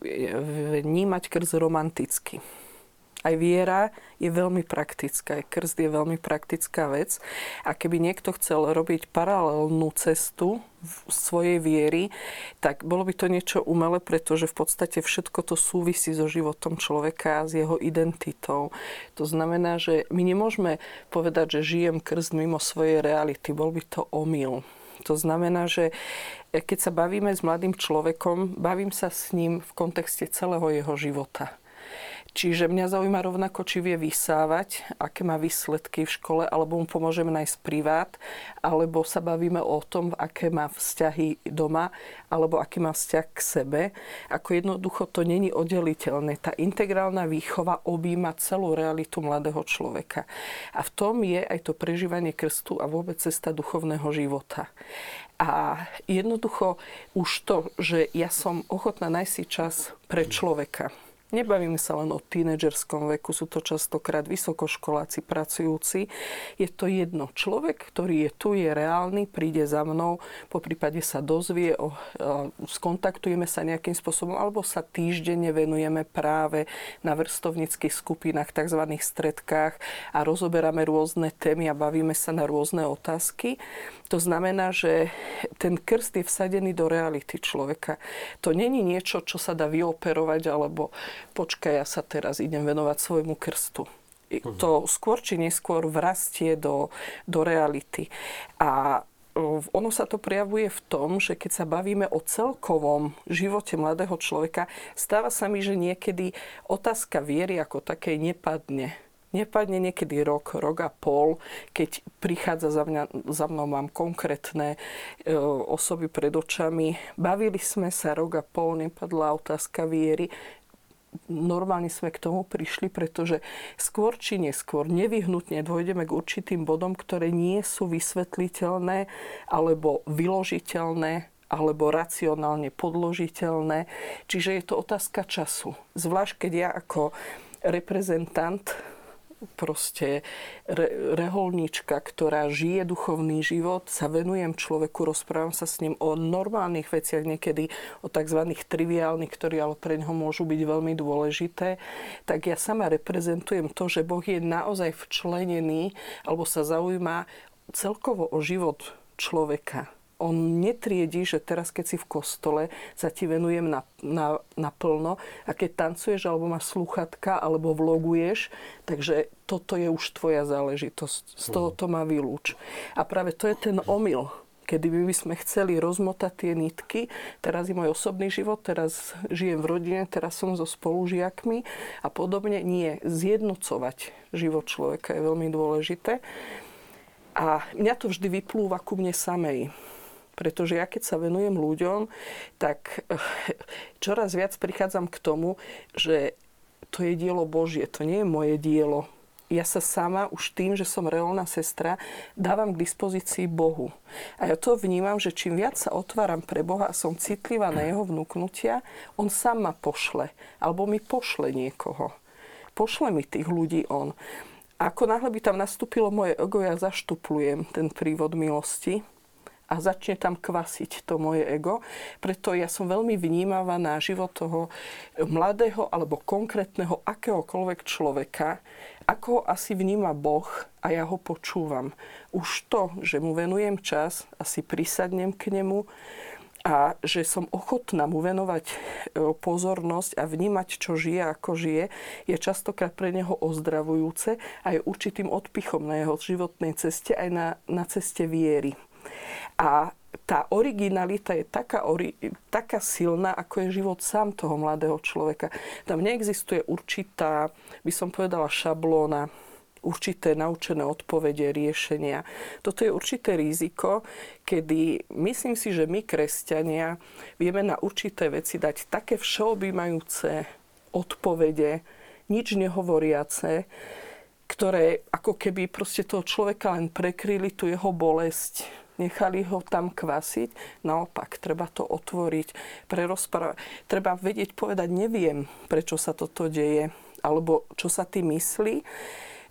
vnímať krst romanticky. Aj viera je veľmi praktická, aj krst je veľmi praktická vec. A keby niekto chcel robiť paralelnú cestu v svojej viery, tak bolo by to niečo umelé, pretože v podstate všetko to súvisí so životom človeka, s jeho identitou. To znamená, že my nemôžeme povedať, že žijem krst mimo svojej reality. Bol by to omyl. To znamená, že keď sa bavíme s mladým človekom, bavím sa s ním v kontexte celého jeho života. Čiže mňa zaujíma rovnako, či vie vysávať, aké má výsledky v škole, alebo mu pomôžeme nájsť privát, alebo sa bavíme o tom, aké má vzťahy doma, alebo aký má vzťah k sebe. Ako jednoducho to není oddeliteľné. Tá integrálna výchova objíma celú realitu mladého človeka. A v tom je aj to prežívanie krstu a vôbec cesta duchovného života. A jednoducho už to, že ja som ochotná nájsť si čas pre človeka, Nebavíme sa len o tínedžerskom veku, sú to častokrát vysokoškoláci, pracujúci. Je to jedno. Človek, ktorý je tu, je reálny, príde za mnou, po prípade sa dozvie, o, o, skontaktujeme sa nejakým spôsobom, alebo sa týždenne venujeme práve na vrstovnických skupinách, tzv. stredkách a rozoberáme rôzne témy a bavíme sa na rôzne otázky. To znamená, že ten krst je vsadený do reality človeka. To není niečo, čo sa dá vyoperovať, alebo počkaj, ja sa teraz idem venovať svojmu krstu. I To skôr či neskôr vrastie do, do reality. A ono sa to prejavuje v tom, že keď sa bavíme o celkovom živote mladého človeka, stáva sa mi, že niekedy otázka viery ako takej nepadne nepadne niekedy rok, rok a pol, keď prichádza za, mňa, za mnou, mám konkrétne e, osoby pred očami. Bavili sme sa rok a pol, nepadla otázka viery. Normálne sme k tomu prišli, pretože skôr či neskôr nevyhnutne dôjdeme k určitým bodom, ktoré nie sú vysvetliteľné alebo vyložiteľné alebo racionálne podložiteľné. Čiže je to otázka času. Zvlášť keď ja ako reprezentant proste re, reholníčka, ktorá žije duchovný život, sa venujem človeku, rozprávam sa s ním o normálnych veciach, niekedy o tzv. triviálnych, ktoré ale pre ňoho môžu byť veľmi dôležité, tak ja sama reprezentujem to, že Boh je naozaj včlenený alebo sa zaujíma celkovo o život človeka on netriedí, že teraz, keď si v kostole, sa ti venujem na, na, naplno a keď tancuješ, alebo máš sluchatka, alebo vloguješ, takže toto je už tvoja záležitosť. Z toho to má vylúč. A práve to je ten omyl, kedy by sme chceli rozmotať tie nitky. Teraz je môj osobný život, teraz žijem v rodine, teraz som so spolužiakmi a podobne. Nie, zjednocovať život človeka je veľmi dôležité. A mňa to vždy vyplúva ku mne samej. Pretože ja keď sa venujem ľuďom, tak eh, čoraz viac prichádzam k tomu, že to je dielo Božie, to nie je moje dielo. ja sa sama už tým, že som reálna sestra, dávam k dispozícii Bohu. A ja to vnímam, že čím viac sa otváram pre Boha a som citlivá na jeho vnúknutia, on sám ma pošle. Alebo mi pošle niekoho. Pošle mi tých ľudí on. Ako náhle by tam nastúpilo moje ego, ja zaštuplujem ten prívod milosti a začne tam kvasiť to moje ego. Preto ja som veľmi vnímavá na život toho mladého alebo konkrétneho akéhokoľvek človeka, ako ho asi vníma Boh a ja ho počúvam. Už to, že mu venujem čas, asi prisadnem k nemu, a že som ochotná mu venovať e, pozornosť a vnímať, čo žije, ako žije, je častokrát pre neho ozdravujúce a je určitým odpichom na jeho životnej ceste aj na, na ceste viery. A tá originalita je taká, ori, taká silná, ako je život sám toho mladého človeka. Tam neexistuje určitá, by som povedala, šablóna, určité naučené odpovede, riešenia. Toto je určité riziko, kedy myslím si, že my, kresťania, vieme na určité veci dať také všeobjímajúce odpovede, nič nehovoriace, ktoré ako keby proste toho človeka len prekryli tú jeho bolesť, nechali ho tam kvasiť. Naopak, treba to otvoriť, prerozprávať. Treba vedieť povedať, neviem, prečo sa toto deje, alebo čo sa ty myslí.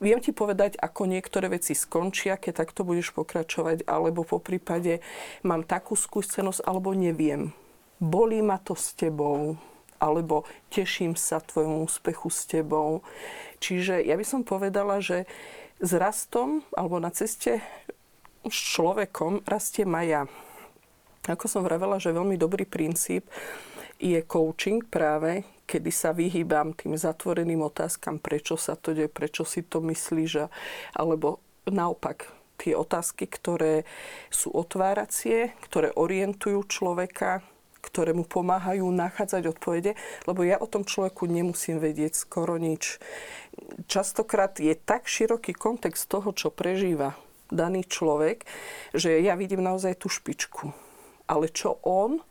Viem ti povedať, ako niektoré veci skončia, keď takto budeš pokračovať, alebo po prípade mám takú skúsenosť, alebo neviem. Bolí ma to s tebou, alebo teším sa tvojmu úspechu s tebou. Čiže ja by som povedala, že s rastom alebo na ceste s človekom rastie maja. Ako som vravela, že veľmi dobrý princíp je coaching práve, kedy sa vyhýbam tým zatvoreným otázkam, prečo sa to deje, prečo si to myslíš, alebo naopak tie otázky, ktoré sú otváracie, ktoré orientujú človeka, ktoré mu pomáhajú nachádzať odpovede, lebo ja o tom človeku nemusím vedieť skoro nič. Častokrát je tak široký kontext toho, čo prežíva daný človek, že ja vidím naozaj tú špičku. Ale čo on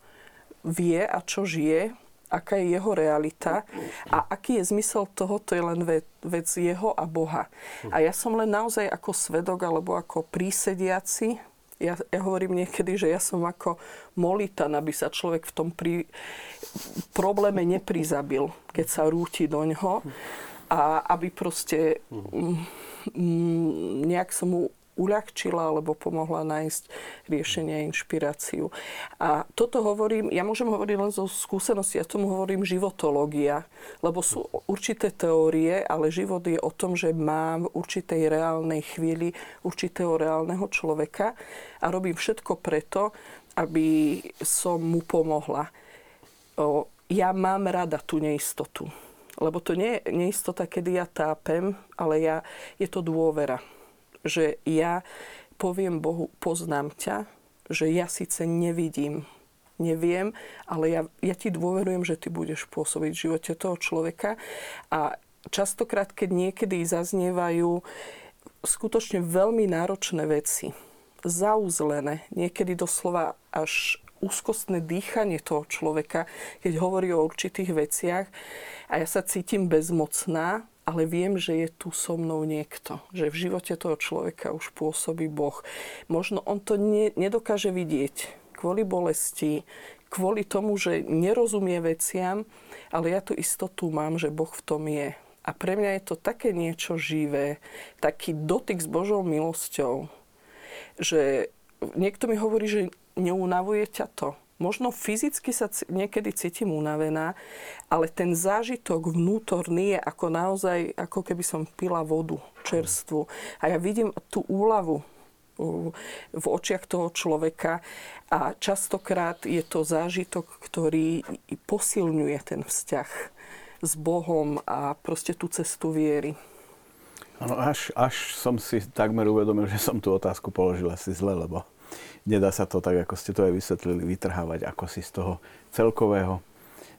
vie a čo žije, aká je jeho realita a aký je zmysel toho, to je len vec, jeho a Boha. A ja som len naozaj ako svedok alebo ako prísediaci, ja, ja hovorím niekedy, že ja som ako molitan, aby sa človek v tom prí, probléme neprizabil, keď sa rúti do ňoho a aby proste mm, mm nejak som mu uľahčila alebo pomohla nájsť riešenie a inšpiráciu. A toto hovorím, ja môžem hovoriť len zo skúsenosti, ja tomu hovorím životológia, lebo sú určité teórie, ale život je o tom, že mám v určitej reálnej chvíli určitého reálneho človeka a robím všetko preto, aby som mu pomohla. Ja mám rada tú neistotu. Lebo to nie je neistota, kedy ja tápem, ale ja, je to dôvera že ja poviem Bohu, poznám ťa, že ja síce nevidím, neviem, ale ja, ja ti dôverujem, že ty budeš pôsobiť v živote toho človeka. A častokrát, keď niekedy zaznievajú skutočne veľmi náročné veci, zauzlené, niekedy doslova až úzkostné dýchanie toho človeka, keď hovorí o určitých veciach a ja sa cítim bezmocná, ale viem, že je tu so mnou niekto. Že v živote toho človeka už pôsobí Boh. Možno on to ne, nedokáže vidieť kvôli bolesti, kvôli tomu, že nerozumie veciam, ale ja tu istotu mám, že Boh v tom je. A pre mňa je to také niečo živé, taký dotyk s Božou milosťou, že niekto mi hovorí, že neunavuje ťa to. Možno fyzicky sa niekedy cítim unavená, ale ten zážitok vnútorný je ako naozaj, ako keby som pila vodu čerstvu. A ja vidím tú úlavu v očiach toho človeka a častokrát je to zážitok, ktorý posilňuje ten vzťah s Bohom a proste tú cestu viery. Ano, až, až som si takmer uvedomil, že som tú otázku položil asi zle, lebo nedá sa to tak, ako ste to aj vysvetlili, vytrhávať ako si z toho celkového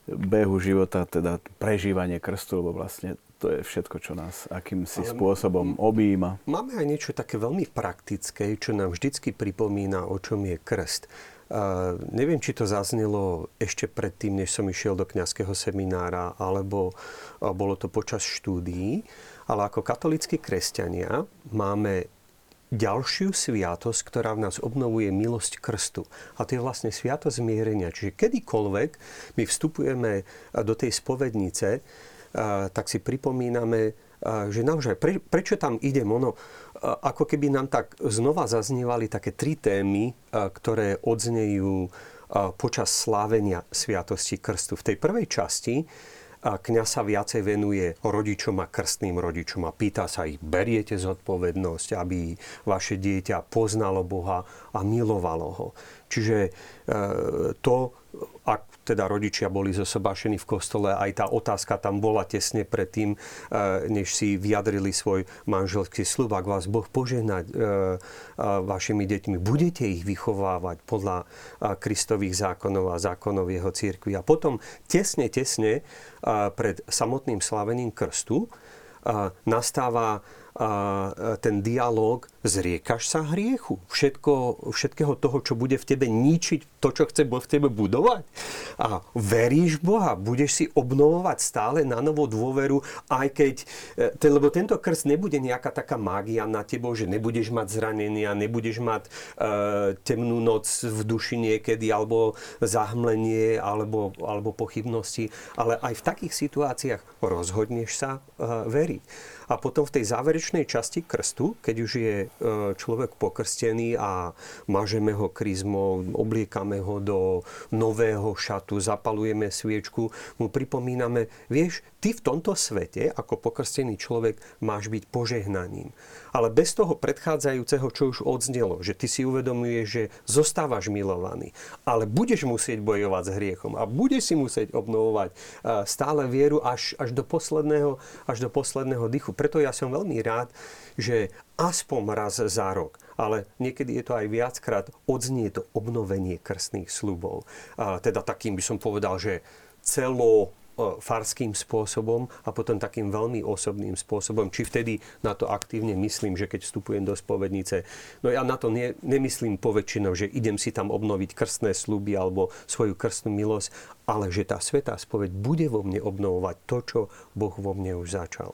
behu života, teda prežívanie krstu, lebo vlastne to je všetko, čo nás akýmsi Ale spôsobom objíma. Máme aj niečo také veľmi praktické, čo nám vždycky pripomína, o čom je krst. Uh, neviem, či to zaznelo ešte predtým, než som išiel do kňazského seminára, alebo uh, bolo to počas štúdií, ale ako katolíckí kresťania máme ďalšiu sviatosť, ktorá v nás obnovuje milosť krstu. A to je vlastne sviatosť zmierenia. Čiže kedykoľvek my vstupujeme do tej spovednice, tak si pripomíname, že naozaj, pre, prečo tam ide ono, ako keby nám tak znova zaznievali také tri témy, ktoré odznejú počas slávenia Sviatosti Krstu. V tej prvej časti kňaz sa viacej venuje rodičom a krstným rodičom a pýta sa ich, beriete zodpovednosť, aby vaše dieťa poznalo Boha a milovalo ho. Čiže e, to, ak teda rodičia boli zosobášení v kostole, aj tá otázka tam bola tesne predtým, e, než si vyjadrili svoj manželský slub. Ak vás Boh požehnať e, vašimi deťmi, budete ich vychovávať podľa Kristových zákonov a zákonov jeho církvy. A potom tesne, tesne pred samotným slavením krstu nastáva ten dialog, zriekaš sa hriechu, všetko, všetkého toho, čo bude v tebe ničiť to, čo chce v tebe budovať. A veríš Boha, budeš si obnovovať stále na novo dôveru, aj keď, e, lebo tento krst nebude nejaká taká mágia na tebo, že nebudeš mať zranenia, nebudeš mať e, temnú noc v duši niekedy, alebo zahmlenie, alebo, alebo pochybnosti, ale aj v takých situáciách rozhodneš sa e, veriť. A potom v tej záverečnej časti krstu, keď už je e, človek pokrstený a mažeme ho kryzmou, obliekame ho do nového šatu, zapalujeme sviečku, mu pripomíname, vieš, ty v tomto svete, ako pokrstený človek, máš byť požehnaním. Ale bez toho predchádzajúceho, čo už odznelo, že ty si uvedomuješ, že zostávaš milovaný, ale budeš musieť bojovať s hriechom a budeš si musieť obnovovať e, stále vieru až, až, do posledného, až do posledného dychu preto ja som veľmi rád, že aspoň raz za rok, ale niekedy je to aj viackrát, odznie to obnovenie krstných slubov. Teda takým by som povedal, že celo e, farským spôsobom a potom takým veľmi osobným spôsobom. Či vtedy na to aktívne myslím, že keď vstupujem do spovednice, no ja na to ne, nemyslím poväčšinou, že idem si tam obnoviť krstné sluby alebo svoju krstnú milosť, ale že tá svetá spoveď bude vo mne obnovovať to, čo Boh vo mne už začal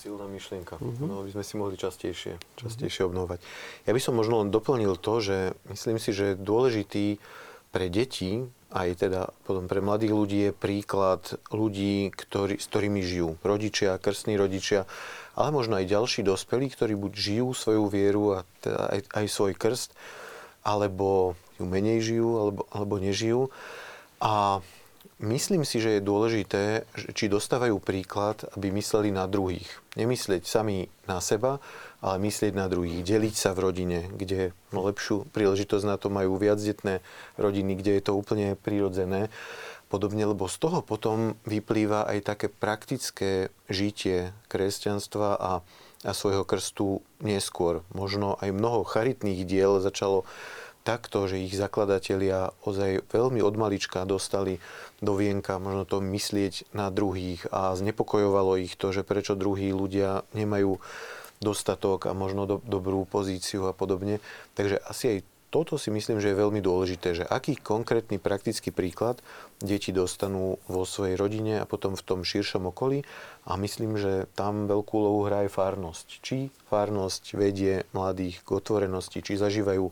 silná myšlienka. Uh-huh. No, by sme si mohli častejšie, častejšie uh-huh. obnovať. Ja by som možno len doplnil to, že myslím si, že dôležitý pre deti, aj teda potom pre mladých ľudí je príklad ľudí, ktorý, s ktorými žijú. Rodičia, krstní rodičia, ale možno aj ďalší dospelí, ktorí buď žijú svoju vieru a teda aj, aj svoj krst, alebo ju menej žijú, alebo, alebo nežijú. A Myslím si, že je dôležité, či dostávajú príklad, aby mysleli na druhých. Nemyslieť sami na seba, ale myslieť na druhých. Deliť sa v rodine, kde lepšiu príležitosť na to majú viacdetné rodiny, kde je to úplne prirodzené. Podobne, lebo z toho potom vyplýva aj také praktické žitie kresťanstva a, a svojho krstu neskôr. Možno aj mnoho charitných diel začalo takto, že ich zakladatelia ozaj veľmi od malička dostali do vienka možno to myslieť na druhých a znepokojovalo ich to, že prečo druhí ľudia nemajú dostatok a možno do, dobrú pozíciu a podobne. Takže asi aj toto si myslím, že je veľmi dôležité, že aký konkrétny praktický príklad deti dostanú vo svojej rodine a potom v tom širšom okolí. A myslím, že tam veľkú úlohu hrá aj fárnosť. Či fárnosť vedie mladých k otvorenosti, či zažívajú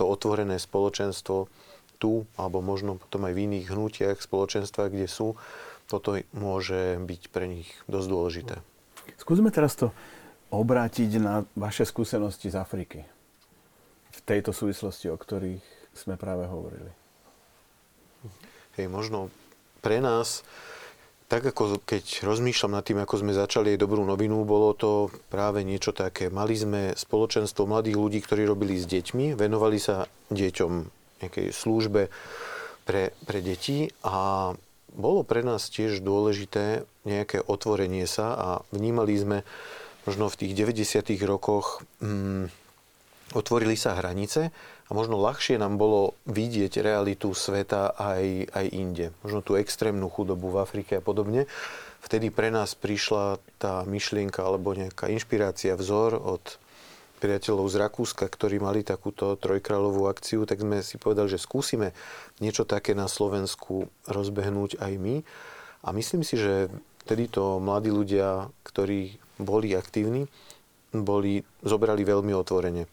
to otvorené spoločenstvo tu, alebo možno potom aj v iných hnutiach spoločenstva, kde sú, toto môže byť pre nich dosť dôležité. Skúsme teraz to obrátiť na vaše skúsenosti z Afriky. V tejto súvislosti, o ktorých sme práve hovorili. Hej, možno pre nás tak ako keď rozmýšľam nad tým, ako sme začali aj dobrú novinu, bolo to práve niečo také. Mali sme spoločenstvo mladých ľudí, ktorí robili s deťmi, venovali sa deťom nejakej službe pre, pre deti a bolo pre nás tiež dôležité nejaké otvorenie sa a vnímali sme možno v tých 90. rokoch, mm, otvorili sa hranice a možno ľahšie nám bolo vidieť realitu sveta aj, aj inde. Možno tú extrémnu chudobu v Afrike a podobne. Vtedy pre nás prišla tá myšlienka alebo nejaká inšpirácia, vzor od priateľov z Rakúska, ktorí mali takúto trojkráľovú akciu, tak sme si povedali, že skúsime niečo také na Slovensku rozbehnúť aj my. A myslím si, že vtedy to mladí ľudia, ktorí boli aktívni, boli, zobrali veľmi otvorene.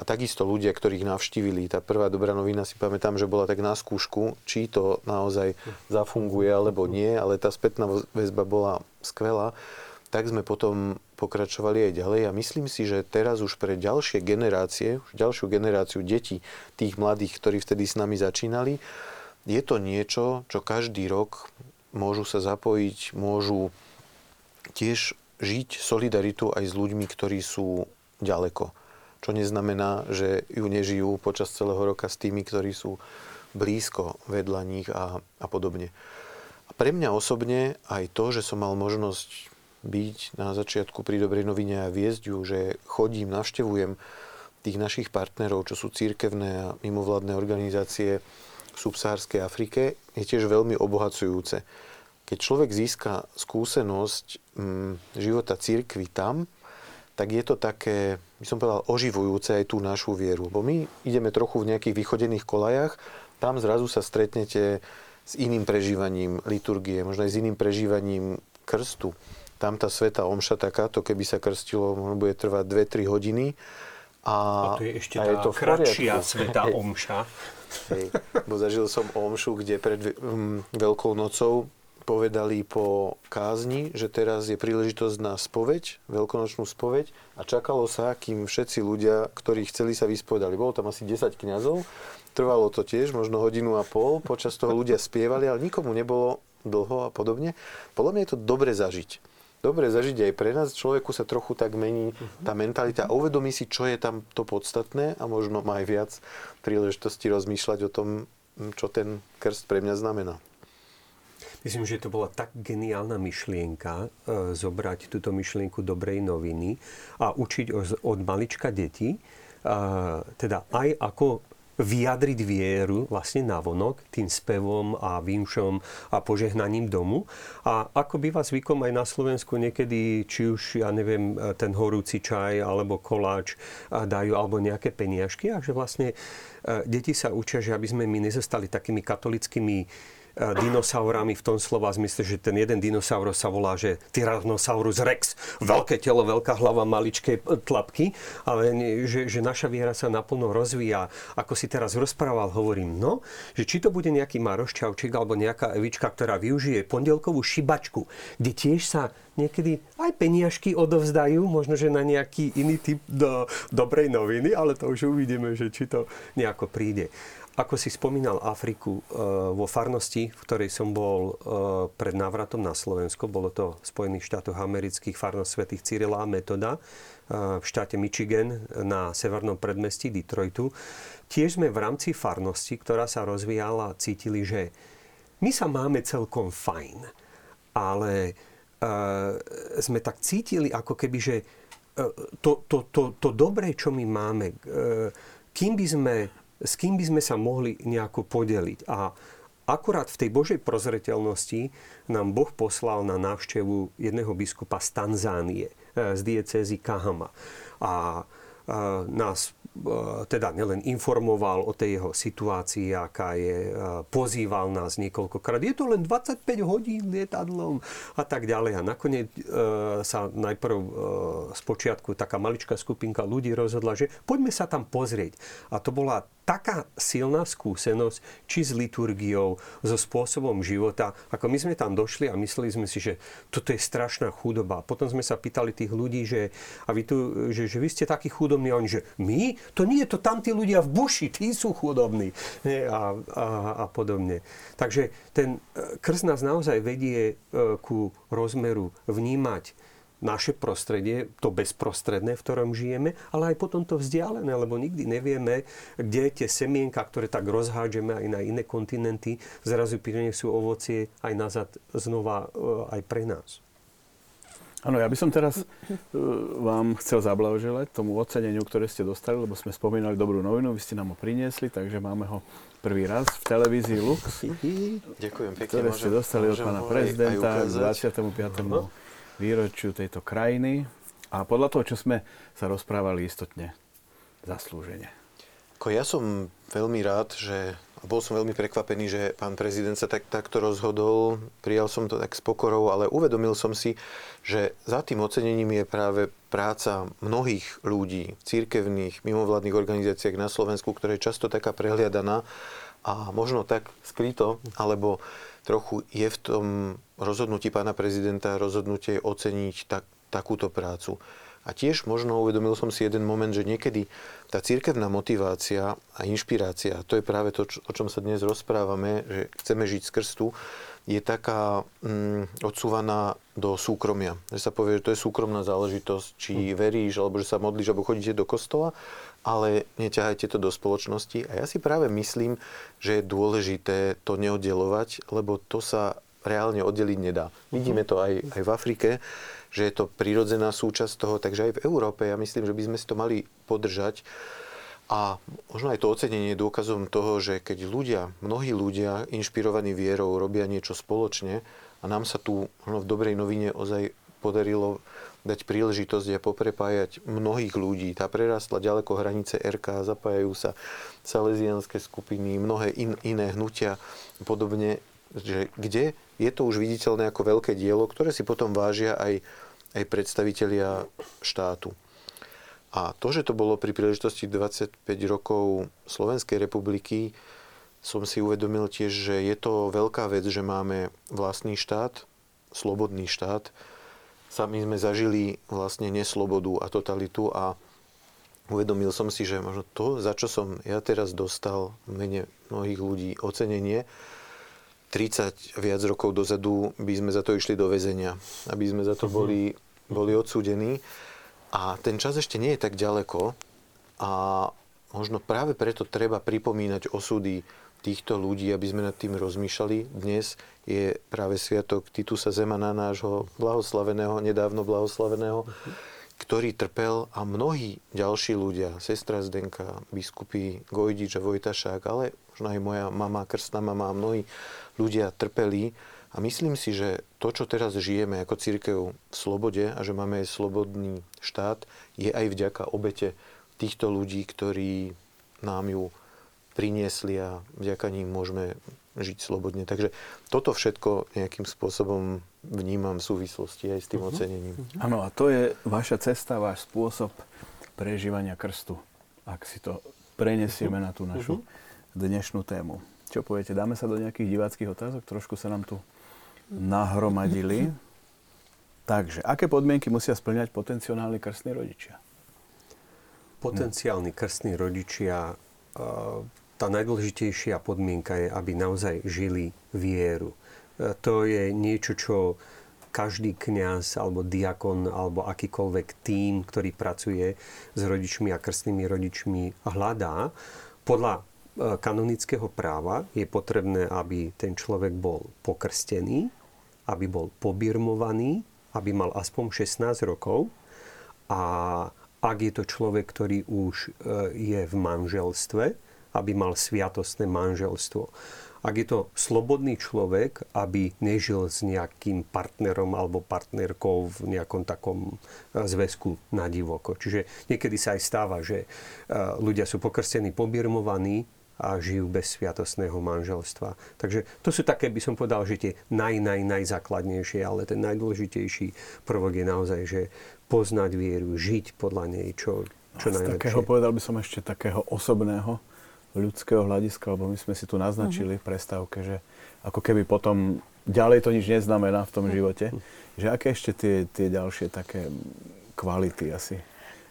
A takisto ľudia, ktorých navštívili, tá prvá dobrá novina si pamätám, že bola tak na skúšku, či to naozaj zafunguje alebo nie, ale tá spätná väzba bola skvelá. Tak sme potom pokračovali aj ďalej a myslím si, že teraz už pre ďalšie generácie, už ďalšiu generáciu detí, tých mladých, ktorí vtedy s nami začínali, je to niečo, čo každý rok môžu sa zapojiť, môžu tiež žiť solidaritu aj s ľuďmi, ktorí sú ďaleko čo neznamená, že ju nežijú počas celého roka s tými, ktorí sú blízko vedľa nich a, a podobne. A pre mňa osobne aj to, že som mal možnosť byť na začiatku pri Dobrej novine a viesť ju, že chodím, navštevujem tých našich partnerov, čo sú církevné a mimovládne organizácie v subsahárskej Afrike, je tiež veľmi obohacujúce. Keď človek získa skúsenosť hm, života církvy tam, tak je to také, by som povedal, oživujúce aj tú našu vieru. Bo my ideme trochu v nejakých vychodených kolajach, tam zrazu sa stretnete s iným prežívaním liturgie, možno aj s iným prežívaním krstu. Tam tá sveta omša takáto, keby sa krstilo, bude trvať 2-3 hodiny. A, a to je ešte tá je to kratšia sveta omša. Hej, bo zažil som omšu, kde pred um, Veľkou nocou povedali po kázni, že teraz je príležitosť na spoveď, veľkonočnú spoveď a čakalo sa, kým všetci ľudia, ktorí chceli sa vyspovedali. Bolo tam asi 10 kňazov, trvalo to tiež možno hodinu a pol, počas toho ľudia spievali, ale nikomu nebolo dlho a podobne. Podľa mňa je to dobre zažiť. Dobre zažiť aj pre nás. Človeku sa trochu tak mení tá mentalita uvedomí si, čo je tam to podstatné a možno má aj viac príležitosti rozmýšľať o tom, čo ten krst pre mňa znamená. Myslím, že to bola tak geniálna myšlienka e, zobrať túto myšlienku dobrej noviny a učiť od malička deti, e, teda aj ako vyjadriť vieru vlastne navonok tým spevom a výmšom a požehnaním domu. A ako býva zvykom aj na Slovensku niekedy, či už, ja neviem, ten horúci čaj alebo koláč dajú, alebo nejaké peniažky a že vlastne e, deti sa učia, že aby sme my nezostali takými katolickými E, dinosaurami v tom slova zmysle, že ten jeden dinosaurus sa volá, že Tyrannosaurus rex, veľké telo, veľká hlava, maličké tlapky, ale že, že naša viera sa naplno rozvíja. Ako si teraz rozprával, hovorím, no, že či to bude nejaký Maroš Čaučík alebo nejaká Evička, ktorá využije pondelkovú šibačku, kde tiež sa niekedy aj peniažky odovzdajú, možno, že na nejaký iný typ do dobrej noviny, ale to už uvidíme, že či to nejako príde. Ako si spomínal Afriku, e, vo farnosti, v ktorej som bol e, pred návratom na Slovensko, bolo to v Spojených štátoch amerických farnosť svätých Cyrila a Metoda e, v štáte Michigan na severnom predmestí Detroitu. Tiež sme v rámci farnosti, ktorá sa rozvíjala, cítili, že my sa máme celkom fajn, ale sme tak cítili, ako keby, že to, to, to, to dobré, čo my máme, kým by sme s kým by sme sa mohli nejako podeliť. A akurát v tej Božej prozreteľnosti nám Boh poslal na návštevu jedného biskupa z Tanzánie, eh, z diecézy Kahama. A eh, nás E, teda nielen informoval o tej jeho situácii, aká je, e, pozýval nás niekoľkokrát. Je to len 25 hodín lietadlom a tak ďalej. A nakoniec e, sa najprv z počiatku taká maličká skupinka ľudí rozhodla, že poďme sa tam pozrieť. A to bola taká silná skúsenosť, či s liturgiou, so spôsobom života, ako my sme tam došli a mysleli sme si, že toto je strašná chudoba. Potom sme sa pýtali tých ľudí, že, a vy tu, že, že vy ste takí chudobní, a oni, že my? To nie, to tam tí ľudia v buši, tí sú chudobní. A, a, a podobne. Takže ten e, krst nás naozaj vedie e, ku rozmeru vnímať naše prostredie, to bezprostredné, v ktorom žijeme, ale aj potom to vzdialené, lebo nikdy nevieme, kde tie semienka, ktoré tak rozhádžeme aj na iné kontinenty, zrazu prinesú ovocie aj nazad znova e, aj pre nás. Áno, ja by som teraz uh, vám chcel zablahoželať tomu oceneniu, ktoré ste dostali, lebo sme spomínali dobrú novinu, vy ste nám ho priniesli, takže máme ho prvý raz v televízii Lux. Ďakujem pekne. Ktoré ste dostali od pána prezidenta k 25 výročiu tejto krajiny a podľa toho, čo sme sa rozprávali istotne zaslúžene. Ako ja som veľmi rád, že bol som veľmi prekvapený, že pán prezident sa tak, takto rozhodol. Prijal som to tak s pokorou, ale uvedomil som si, že za tým ocenením je práve práca mnohých ľudí v církevných, mimovládnych organizáciách na Slovensku, ktorá je často taká prehliadaná a možno tak skryto, alebo trochu je v tom rozhodnutí pána prezidenta rozhodnutie oceniť tak, takúto prácu. A tiež možno uvedomil som si jeden moment, že niekedy tá církevná motivácia a inšpirácia, to je práve to, o čom sa dnes rozprávame, že chceme žiť z krstu, je taká mm, odsúvaná do súkromia. Že sa povie, že to je súkromná záležitosť, či hm. veríš, alebo že sa modlíš, alebo chodíte do kostola, ale neťahajte to do spoločnosti. A ja si práve myslím, že je dôležité to neoddelovať, lebo to sa reálne oddeliť nedá. Vidíme to aj, aj v Afrike, že je to prirodzená súčasť toho, takže aj v Európe ja myslím, že by sme si to mali podržať. A možno aj to ocenenie je dôkazom toho, že keď ľudia, mnohí ľudia inšpirovaní vierou robia niečo spoločne a nám sa tu možno v dobrej novine ozaj podarilo dať príležitosť a poprepájať mnohých ľudí. Tá prerastla ďaleko hranice RK, zapájajú sa salesianské skupiny, mnohé in, iné hnutia podobne, že kde je to už viditeľné ako veľké dielo, ktoré si potom vážia aj aj predstavitelia štátu. A to, že to bolo pri príležitosti 25 rokov Slovenskej republiky, som si uvedomil tiež, že je to veľká vec, že máme vlastný štát, slobodný štát. Sami sme zažili vlastne neslobodu a totalitu a uvedomil som si, že možno to, za čo som ja teraz dostal v mene mnohých ľudí ocenenie, 30 viac rokov dozadu by sme za to išli do väzenia, aby sme za to mhm. boli, boli odsúdení. A ten čas ešte nie je tak ďaleko a možno práve preto treba pripomínať osudy týchto ľudí, aby sme nad tým rozmýšľali. Dnes je práve sviatok Titusa Zemana, nášho blahoslaveného, nedávno blahoslaveného, ktorý trpel a mnohí ďalší ľudia, sestra Zdenka, biskupy Gojdič a Vojtašák, ale možno aj moja mama, krstná mama a mnohí ľudia trpeli. A myslím si, že to, čo teraz žijeme ako církev v slobode a že máme aj slobodný štát, je aj vďaka obete týchto ľudí, ktorí nám ju priniesli a vďaka ním môžeme žiť slobodne. Takže toto všetko nejakým spôsobom vnímam v súvislosti aj s tým uh-huh. ocenením. Áno, a to je vaša cesta, váš spôsob prežívania krstu, ak si to prenesieme uh-huh. na tú našu uh-huh. dnešnú tému. Čo poviete, dáme sa do nejakých diváckých otázok? Trošku sa nám tu nahromadili. Takže, aké podmienky musia splňať potenciálni krstní rodičia? Potenciálni krstní rodičia, tá najdôležitejšia podmienka je, aby naozaj žili vieru. To je niečo, čo každý kňaz alebo diakon alebo akýkoľvek tým, ktorý pracuje s rodičmi a krstnými rodičmi hľadá. Podľa E, kanonického práva je potrebné, aby ten človek bol pokrstený, aby bol pobirmovaný, aby mal aspoň 16 rokov a ak je to človek, ktorý už e, je v manželstve, aby mal sviatostné manželstvo. Ak je to slobodný človek, aby nežil s nejakým partnerom alebo partnerkou v nejakom takom e, zväzku na divoko. Čiže niekedy sa aj stáva, že ľudia sú pokrstení, pobirmovaní, a žijú bez sviatostného manželstva. Takže to sú také, by som povedal, že tie naj, naj, najzákladnejšie, ale ten najdôležitejší prvok je naozaj, že poznať vieru, žiť podľa nej, čo, čo Z najlepšie. takého, povedal by som ešte takého osobného ľudského hľadiska, lebo my sme si tu naznačili v prestávke, že ako keby potom ďalej to nič neznamená v tom živote, že aké ešte tie, tie ďalšie také kvality asi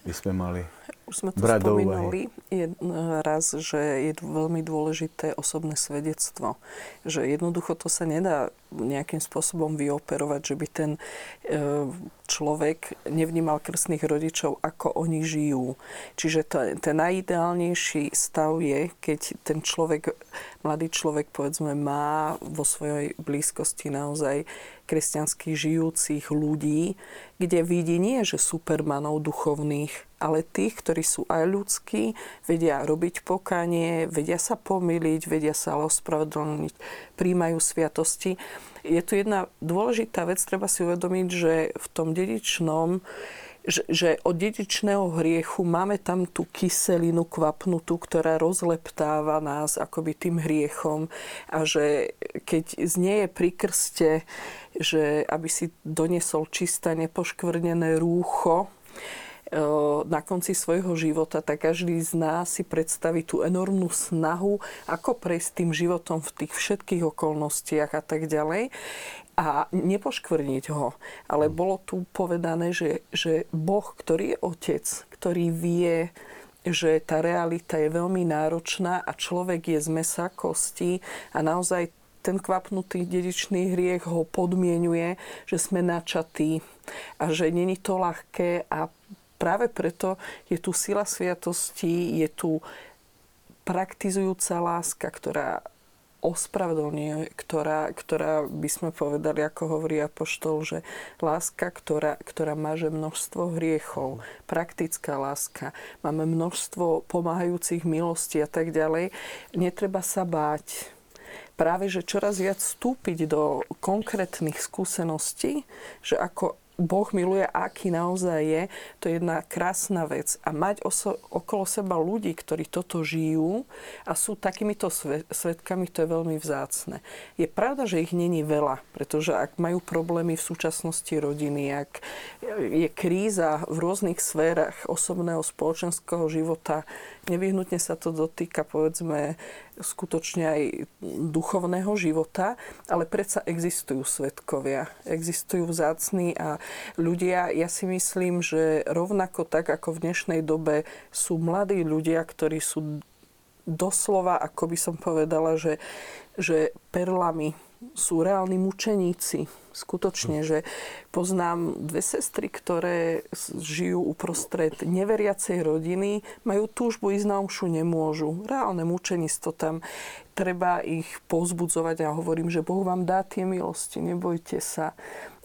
by sme mali už sme to spomínali je, raz, že je veľmi dôležité osobné svedectvo. Že jednoducho to sa nedá nejakým spôsobom vyoperovať, že by ten e, človek nevnímal krstných rodičov, ako oni žijú. Čiže to, ten najideálnejší stav je, keď ten človek, mladý človek povedzme má vo svojej blízkosti naozaj kresťanských žijúcich ľudí, kde vidí nie, že supermanov duchovných, ale tých, ktorí sú aj ľudskí, vedia robiť pokanie, vedia sa pomýliť, vedia sa ospravedlniť, príjmajú sviatosti. Je tu jedna dôležitá vec, treba si uvedomiť, že v tom dedičnom že, že od dedičného hriechu máme tam tú kyselinu kvapnutú, ktorá rozleptáva nás akoby tým hriechom a že keď znieje pri krste, že aby si doniesol čisté nepoškvrnené rúcho, na konci svojho života, tak každý z nás si predstaví tú enormnú snahu, ako prejsť tým životom v tých všetkých okolnostiach a tak ďalej a nepoškvrniť ho. Ale bolo tu povedané, že, že Boh, ktorý je otec, ktorý vie, že tá realita je veľmi náročná a človek je z mesa kosti a naozaj ten kvapnutý dedičný hriech ho podmienuje, že sme načatí a že není to ľahké a práve preto je tu sila sviatosti, je tu praktizujúca láska, ktorá ospravedlňuje, ktorá, ktorá by sme povedali, ako hovorí Apoštol, že láska, ktorá, ktorá máže množstvo hriechov, praktická láska, máme množstvo pomáhajúcich milostí a tak ďalej. Netreba sa báť práve, že čoraz viac vstúpiť do konkrétnych skúseností, že ako Boh miluje, aký naozaj je, to je jedna krásna vec. A mať oso- okolo seba ľudí, ktorí toto žijú a sú takýmito sve- svetkami, to je veľmi vzácne. Je pravda, že ich není veľa, pretože ak majú problémy v súčasnosti rodiny, ak je kríza v rôznych sférach osobného spoločenského života, nevyhnutne sa to dotýka, povedzme, skutočne aj duchovného života, ale predsa existujú svetkovia, existujú vzácni a ľudia, ja si myslím, že rovnako tak ako v dnešnej dobe sú mladí ľudia, ktorí sú doslova, ako by som povedala, že, že perlami sú reálni mučeníci. Skutočne, že poznám dve sestry, ktoré žijú uprostred neveriacej rodiny, majú túžbu ísť na omšu, nemôžu. Reálne mučenistvo tam. Treba ich pozbudzovať a hovorím, že Boh vám dá tie milosti, nebojte sa.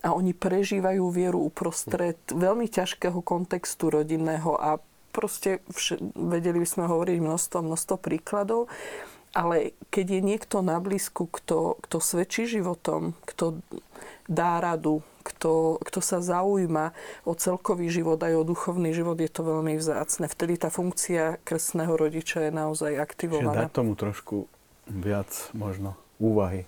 A oni prežívajú vieru uprostred veľmi ťažkého kontextu rodinného a proste vš- vedeli by sme hovoriť množstvo, množstvo príkladov. Ale keď je niekto na blízku, kto, kto svedčí životom, kto dá radu, kto, kto sa zaujíma o celkový život aj o duchovný život, je to veľmi vzácne. Vtedy tá funkcia krstného rodiča je naozaj aktivovaná. Čiže dať tomu trošku viac možno úvahy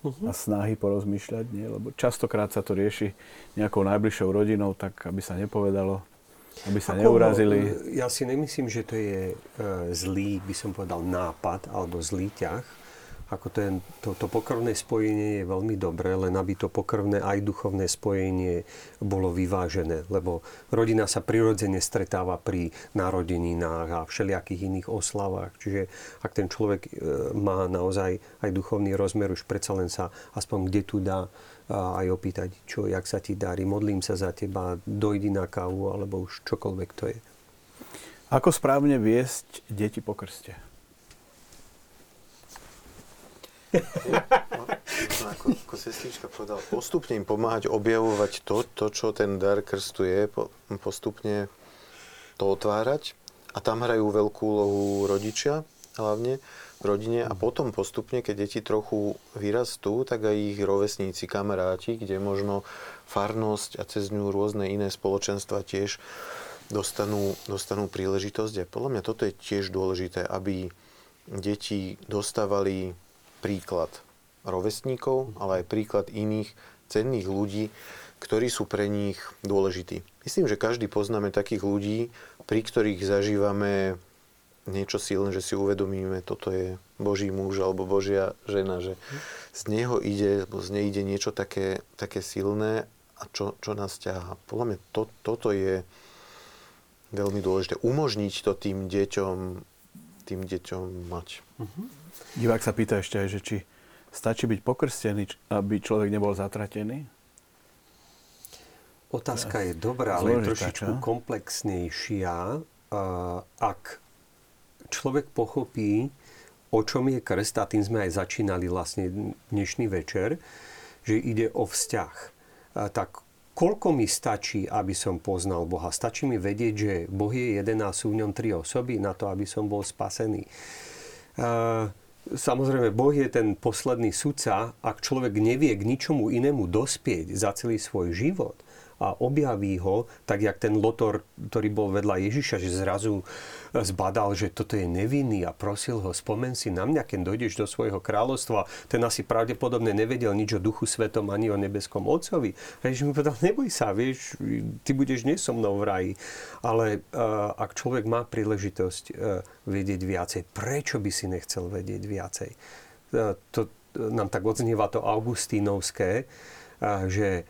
uh-huh. a snahy porozmýšľať, nie? lebo častokrát sa to rieši nejakou najbližšou rodinou, tak aby sa nepovedalo, aby sa Ako, neurazili. Ja si nemyslím, že to je e, zlý, by som povedal, nápad alebo zlý ťah. Ako je, to, to pokrvné spojenie je veľmi dobré, len aby to pokrvné aj duchovné spojenie bolo vyvážené. Lebo rodina sa prirodzene stretáva pri narodeninách a všelijakých iných oslavách. Čiže ak ten človek e, má naozaj aj duchovný rozmer, už predsa len sa aspoň kde tu dá aj opýtať, čo, jak sa ti darí, modlím sa za teba, dojdi na kávu, alebo už čokoľvek to je. Ako správne viesť deti po krste? No, ako, ako sestrička povedal, postupne im pomáhať objavovať to, to, čo ten dar krstu je, po, postupne to otvárať. A tam hrajú veľkú úlohu rodičia hlavne, v rodine a potom postupne, keď deti trochu vyrastú, tak aj ich rovesníci, kamaráti, kde možno farnosť a cez ňu rôzne iné spoločenstva tiež dostanú, dostanú príležitosť. A podľa mňa toto je tiež dôležité, aby deti dostávali príklad rovesníkov, ale aj príklad iných cenných ľudí, ktorí sú pre nich dôležití. Myslím, že každý poznáme takých ľudí, pri ktorých zažívame niečo silné, že si uvedomíme, toto je Boží muž alebo Božia žena, že z neho ide, alebo z nej ide niečo také, také silné a čo, čo nás ťaha. Podľa mňa to, toto je veľmi dôležité. Umožniť to tým deťom, tým deťom mať. Uh-huh. Divák sa pýta ešte aj, že či stačí byť pokrstený, aby človek nebol zatratený? Otázka je dobrá, ale je trošičku komplexnejšia. Ak človek pochopí, o čom je krst, a tým sme aj začínali vlastne dnešný večer, že ide o vzťah. Tak koľko mi stačí, aby som poznal Boha? Stačí mi vedieť, že Boh je jeden a sú v ňom tri osoby na to, aby som bol spasený. Samozrejme, Boh je ten posledný sudca. Ak človek nevie k ničomu inému dospieť za celý svoj život a objaví ho, tak jak ten lotor, ktorý bol vedľa Ježiša, že zrazu zbadal, že toto je nevinný a prosil ho, spomen si na mňa, keď dojdeš do svojho kráľovstva. Ten asi pravdepodobne nevedel nič o Duchu Svetom ani o nebeskom Otcovi. A Ježiš mu povedal, neboj sa, vieš, ty budeš nie so mnou v raji. Ale uh, ak človek má príležitosť uh, vedieť viacej, prečo by si nechcel vedieť viacej? Uh, to, nám tak odznieva to augustínovské, že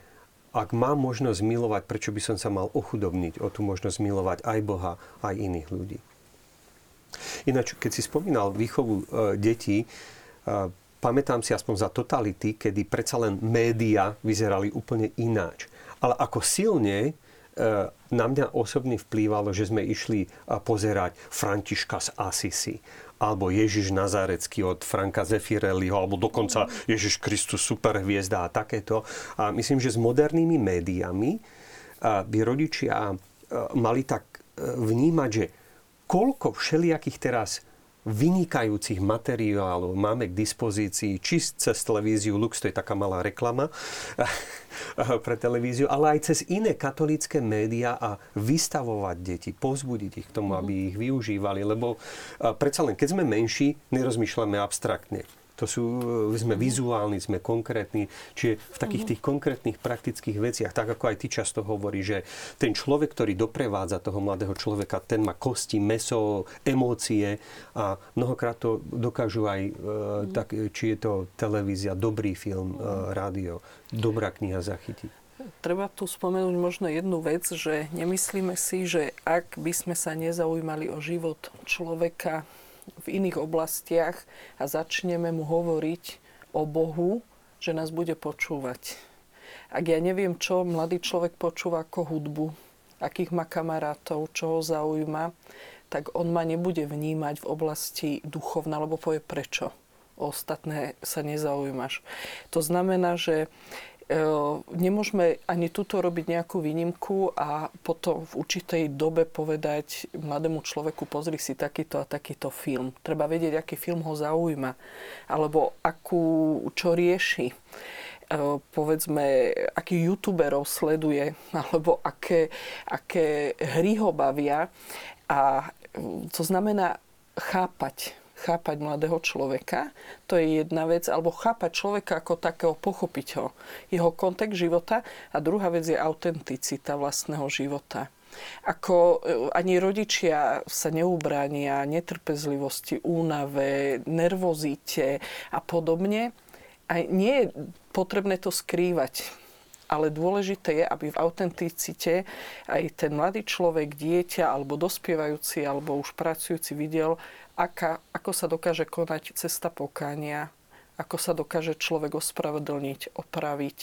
ak mám možnosť milovať, prečo by som sa mal ochudobniť o tú možnosť milovať aj Boha, aj iných ľudí. Ináč, keď si spomínal výchovu e, detí, e, pamätám si aspoň za totality, kedy predsa len média vyzerali úplne ináč. Ale ako silne e, na mňa osobne vplývalo, že sme išli pozerať Františka z Asisi alebo Ježiš Nazarecký od Franka Zefirelliho, alebo dokonca Ježiš Kristus superhviezda a takéto. A myslím, že s modernými médiami by rodičia mali tak vnímať, že koľko všelijakých teraz vynikajúcich materiálov máme k dispozícii, či cez televíziu Lux, to je taká malá reklama pre televíziu, ale aj cez iné katolické médiá a vystavovať deti, pozbudiť ich k tomu, aby ich využívali, lebo predsa len keď sme menší, nerozmýšľame abstraktne. To sú, e, sme vizuálni, sme konkrétni. Čiže v takých tých konkrétnych praktických veciach, tak ako aj ty často hovorí, že ten človek, ktorý doprevádza toho mladého človeka, ten má kosti, meso, emócie a mnohokrát to dokážu aj, mm. tak, či je to televízia, dobrý film, rádio, dobrá kniha zachytiť. Treba tu spomenúť možno jednu vec, že nemyslíme si, že ak by sme sa nezaujímali o život človeka v iných oblastiach a začneme mu hovoriť o Bohu, že nás bude počúvať. Ak ja neviem, čo mladý človek počúva ako hudbu, akých má kamarátov, čo ho zaujíma, tak on ma nebude vnímať v oblasti duchovna, lebo povie prečo. O ostatné sa nezaujímaš. To znamená, že nemôžeme ani tuto robiť nejakú výnimku a potom v určitej dobe povedať mladému človeku, pozri si takýto a takýto film. Treba vedieť, aký film ho zaujíma, alebo akú, čo rieši ehm, povedzme, akých youtuberov sleduje, alebo aké, aké hry ho bavia. A ehm, to znamená chápať chápať mladého človeka, to je jedna vec, alebo chápať človeka ako takého, pochopiť ho, jeho kontext života a druhá vec je autenticita vlastného života. Ako e, ani rodičia sa neubránia netrpezlivosti, únave, nervozite a podobne. A nie je potrebné to skrývať ale dôležité je, aby v autenticite aj ten mladý človek, dieťa alebo dospievajúci alebo už pracujúci videl, aká, ako sa dokáže konať cesta pokánia, ako sa dokáže človek ospravedlniť, opraviť,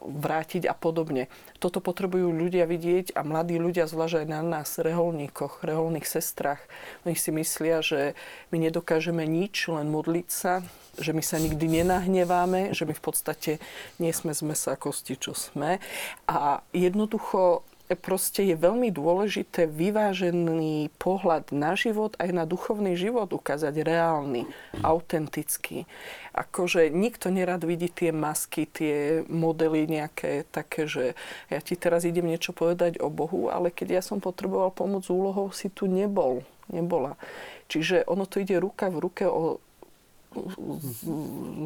vrátiť a podobne. Toto potrebujú ľudia vidieť a mladí ľudia, zvlášť aj na nás, reholníkoch, reholných sestrach. Oni si myslia, že my nedokážeme nič, len modliť sa, že my sa nikdy nenahneváme, že my v podstate nie sme z mesa kosti, čo sme. A jednoducho proste je veľmi dôležité vyvážený pohľad na život aj na duchovný život ukázať reálny, autentický. Akože nikto nerad vidí tie masky, tie modely nejaké také, že ja ti teraz idem niečo povedať o Bohu, ale keď ja som potreboval pomoc úlohou, si tu nebol, nebola. Čiže ono to ide ruka v ruke o,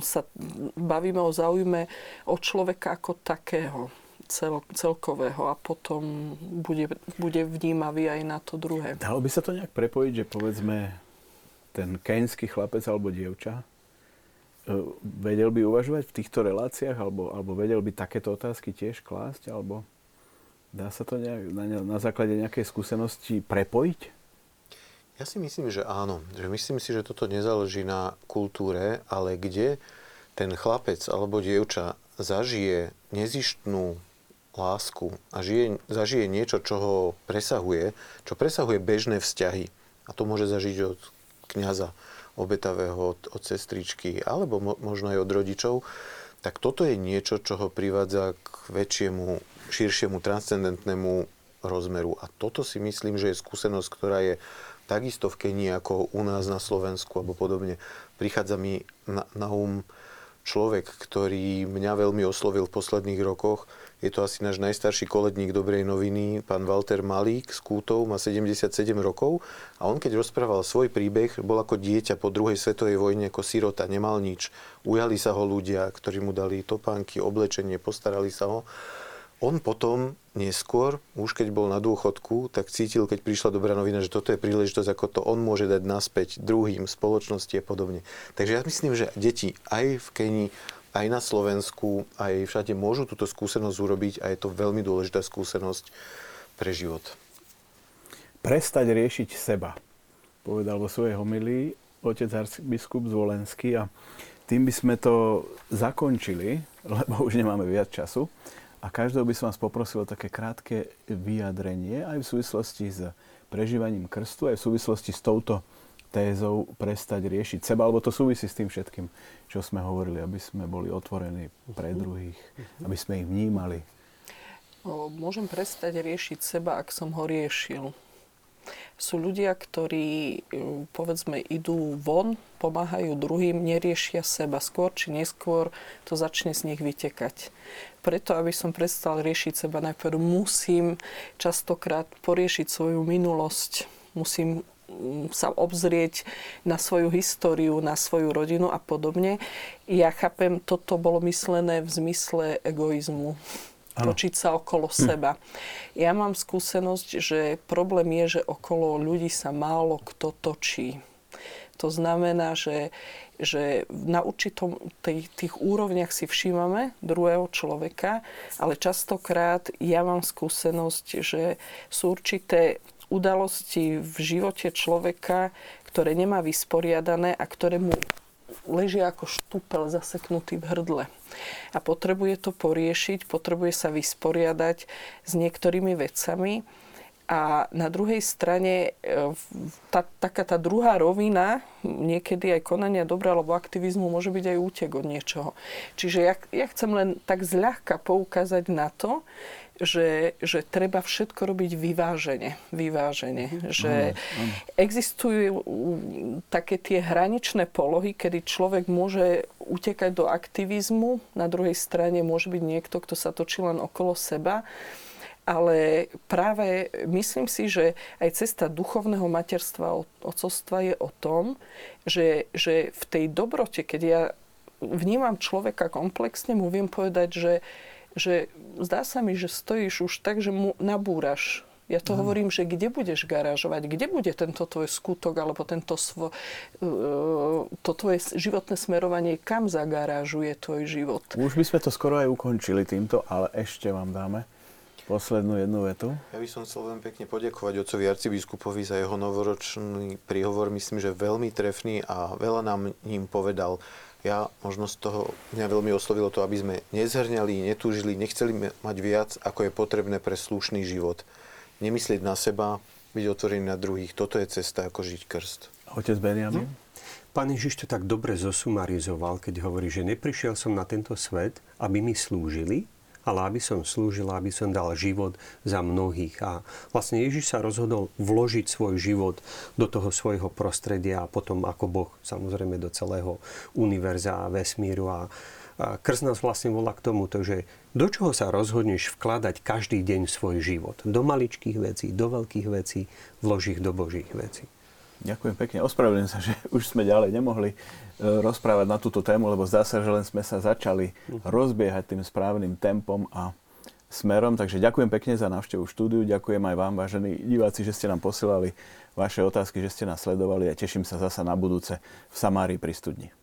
sa bavíme o záujme o človeka ako takého cel, celkového a potom bude, bude vnímavý aj na to druhé. Dalo by sa to nejak prepojiť, že povedzme ten keňský chlapec alebo dievča e, vedel by uvažovať v týchto reláciách alebo, alebo vedel by takéto otázky tiež klásť alebo dá sa to nejak, na, na základe nejakej skúsenosti prepojiť? Ja si myslím, že áno. Že myslím si, že toto nezáleží na kultúre, ale kde ten chlapec alebo dievča zažije nezištnú lásku a žije, zažije niečo, čo ho presahuje, čo presahuje bežné vzťahy. A to môže zažiť od kniaza obetavého, od, od sestričky, alebo mo, možno aj od rodičov. Tak toto je niečo, čo ho privádza k väčšiemu, širšiemu, transcendentnému rozmeru. A toto si myslím, že je skúsenosť, ktorá je takisto v Kenii ako u nás na Slovensku alebo podobne. Prichádza mi na, na um človek, ktorý mňa veľmi oslovil v posledných rokoch. Je to asi náš najstarší koledník dobrej noviny, pán Walter Malík z Kútov, má 77 rokov a on keď rozprával svoj príbeh, bol ako dieťa po druhej svetovej vojne, ako sirota, nemal nič. Ujali sa ho ľudia, ktorí mu dali topánky, oblečenie, postarali sa ho. On potom neskôr, už keď bol na dôchodku, tak cítil, keď prišla dobrá novina, že toto je príležitosť, ako to on môže dať naspäť druhým, spoločnosti a podobne. Takže ja myslím, že deti aj v Kenii, aj na Slovensku, aj všade môžu túto skúsenosť urobiť a je to veľmi dôležitá skúsenosť pre život. Prestať riešiť seba, povedal vo svojej homilii otec arcibiskup Zvolenský a tým by sme to zakončili, lebo už nemáme viac času. A každého by som vás poprosil o také krátke vyjadrenie aj v súvislosti s prežívaním krstu, aj v súvislosti s touto tézou prestať riešiť seba, alebo to súvisí s tým všetkým, čo sme hovorili, aby sme boli otvorení pre druhých, aby sme ich vnímali. Môžem prestať riešiť seba, ak som ho riešil sú ľudia, ktorí povedzme idú von, pomáhajú druhým, neriešia seba. Skôr či neskôr to začne z nich vytekať. Preto, aby som prestal riešiť seba, najprv musím častokrát poriešiť svoju minulosť. Musím sa obzrieť na svoju históriu, na svoju rodinu a podobne. Ja chápem, toto bolo myslené v zmysle egoizmu točiť sa okolo hm. seba. Ja mám skúsenosť, že problém je, že okolo ľudí sa málo kto točí. To znamená, že, že na určitom tých, tých úrovniach si všímame druhého človeka, ale častokrát ja mám skúsenosť, že sú určité udalosti v živote človeka, ktoré nemá vysporiadané a ktoré mu ležia ako štúpel zaseknutý v hrdle. A potrebuje to poriešiť, potrebuje sa vysporiadať s niektorými vecami. A na druhej strane e, tá, taká tá druhá rovina, niekedy aj konania dobra alebo aktivizmu môže byť aj útek od niečoho. Čiže ja, ja chcem len tak zľahka poukázať na to, že, že treba všetko robiť vyvážene. vyvážene. Mm-hmm. Že existujú také tie hraničné polohy, kedy človek môže utekať do aktivizmu, na druhej strane môže byť niekto, kto sa točí len okolo seba. Ale práve myslím si, že aj cesta duchovného materstva, otcovstva je o tom, že, že v tej dobrote, keď ja vnímam človeka komplexne, mu viem povedať, že, že zdá sa mi, že stojíš už tak, že mu nabúraš ja to no. hovorím, že kde budeš garážovať, kde bude tento tvoj skutok alebo tento svo, uh, to tvoje životné smerovanie, kam zagarážuje tvoj život. Už by sme to skoro aj ukončili týmto, ale ešte vám dáme poslednú jednu vetu. Ja by som chcel veľmi pekne poďakovať otcovi arcibiskupovi za jeho novoročný príhovor. Myslím, že veľmi trefný a veľa nám ním povedal ja možno z toho mňa veľmi oslovilo to, aby sme nezhrňali, netúžili, nechceli mať viac, ako je potrebné pre slušný život. Nemyslieť na seba, byť otvorený na druhých. Toto je cesta, ako žiť krst. Otec Benjamin? Hm? Pán Ježiš to tak dobre zosumarizoval, keď hovorí, že neprišiel som na tento svet, aby mi slúžili, ale aby som slúžil, aby som dal život za mnohých. A vlastne Ježiš sa rozhodol vložiť svoj život do toho svojho prostredia a potom ako Boh samozrejme do celého univerza a vesmíru. A, a krst nás vlastne volá k tomu, že do čoho sa rozhodneš vkladať každý deň svoj život. Do maličkých vecí, do veľkých vecí, vloží ich do božích vecí. Ďakujem pekne. Ospravedlňujem sa, že už sme ďalej nemohli rozprávať na túto tému, lebo zdá sa, že len sme sa začali rozbiehať tým správnym tempom a smerom. Takže ďakujem pekne za návštevu štúdiu. Ďakujem aj vám, vážení diváci, že ste nám posielali vaše otázky, že ste nás sledovali a teším sa zasa na budúce v Samárii pri studni.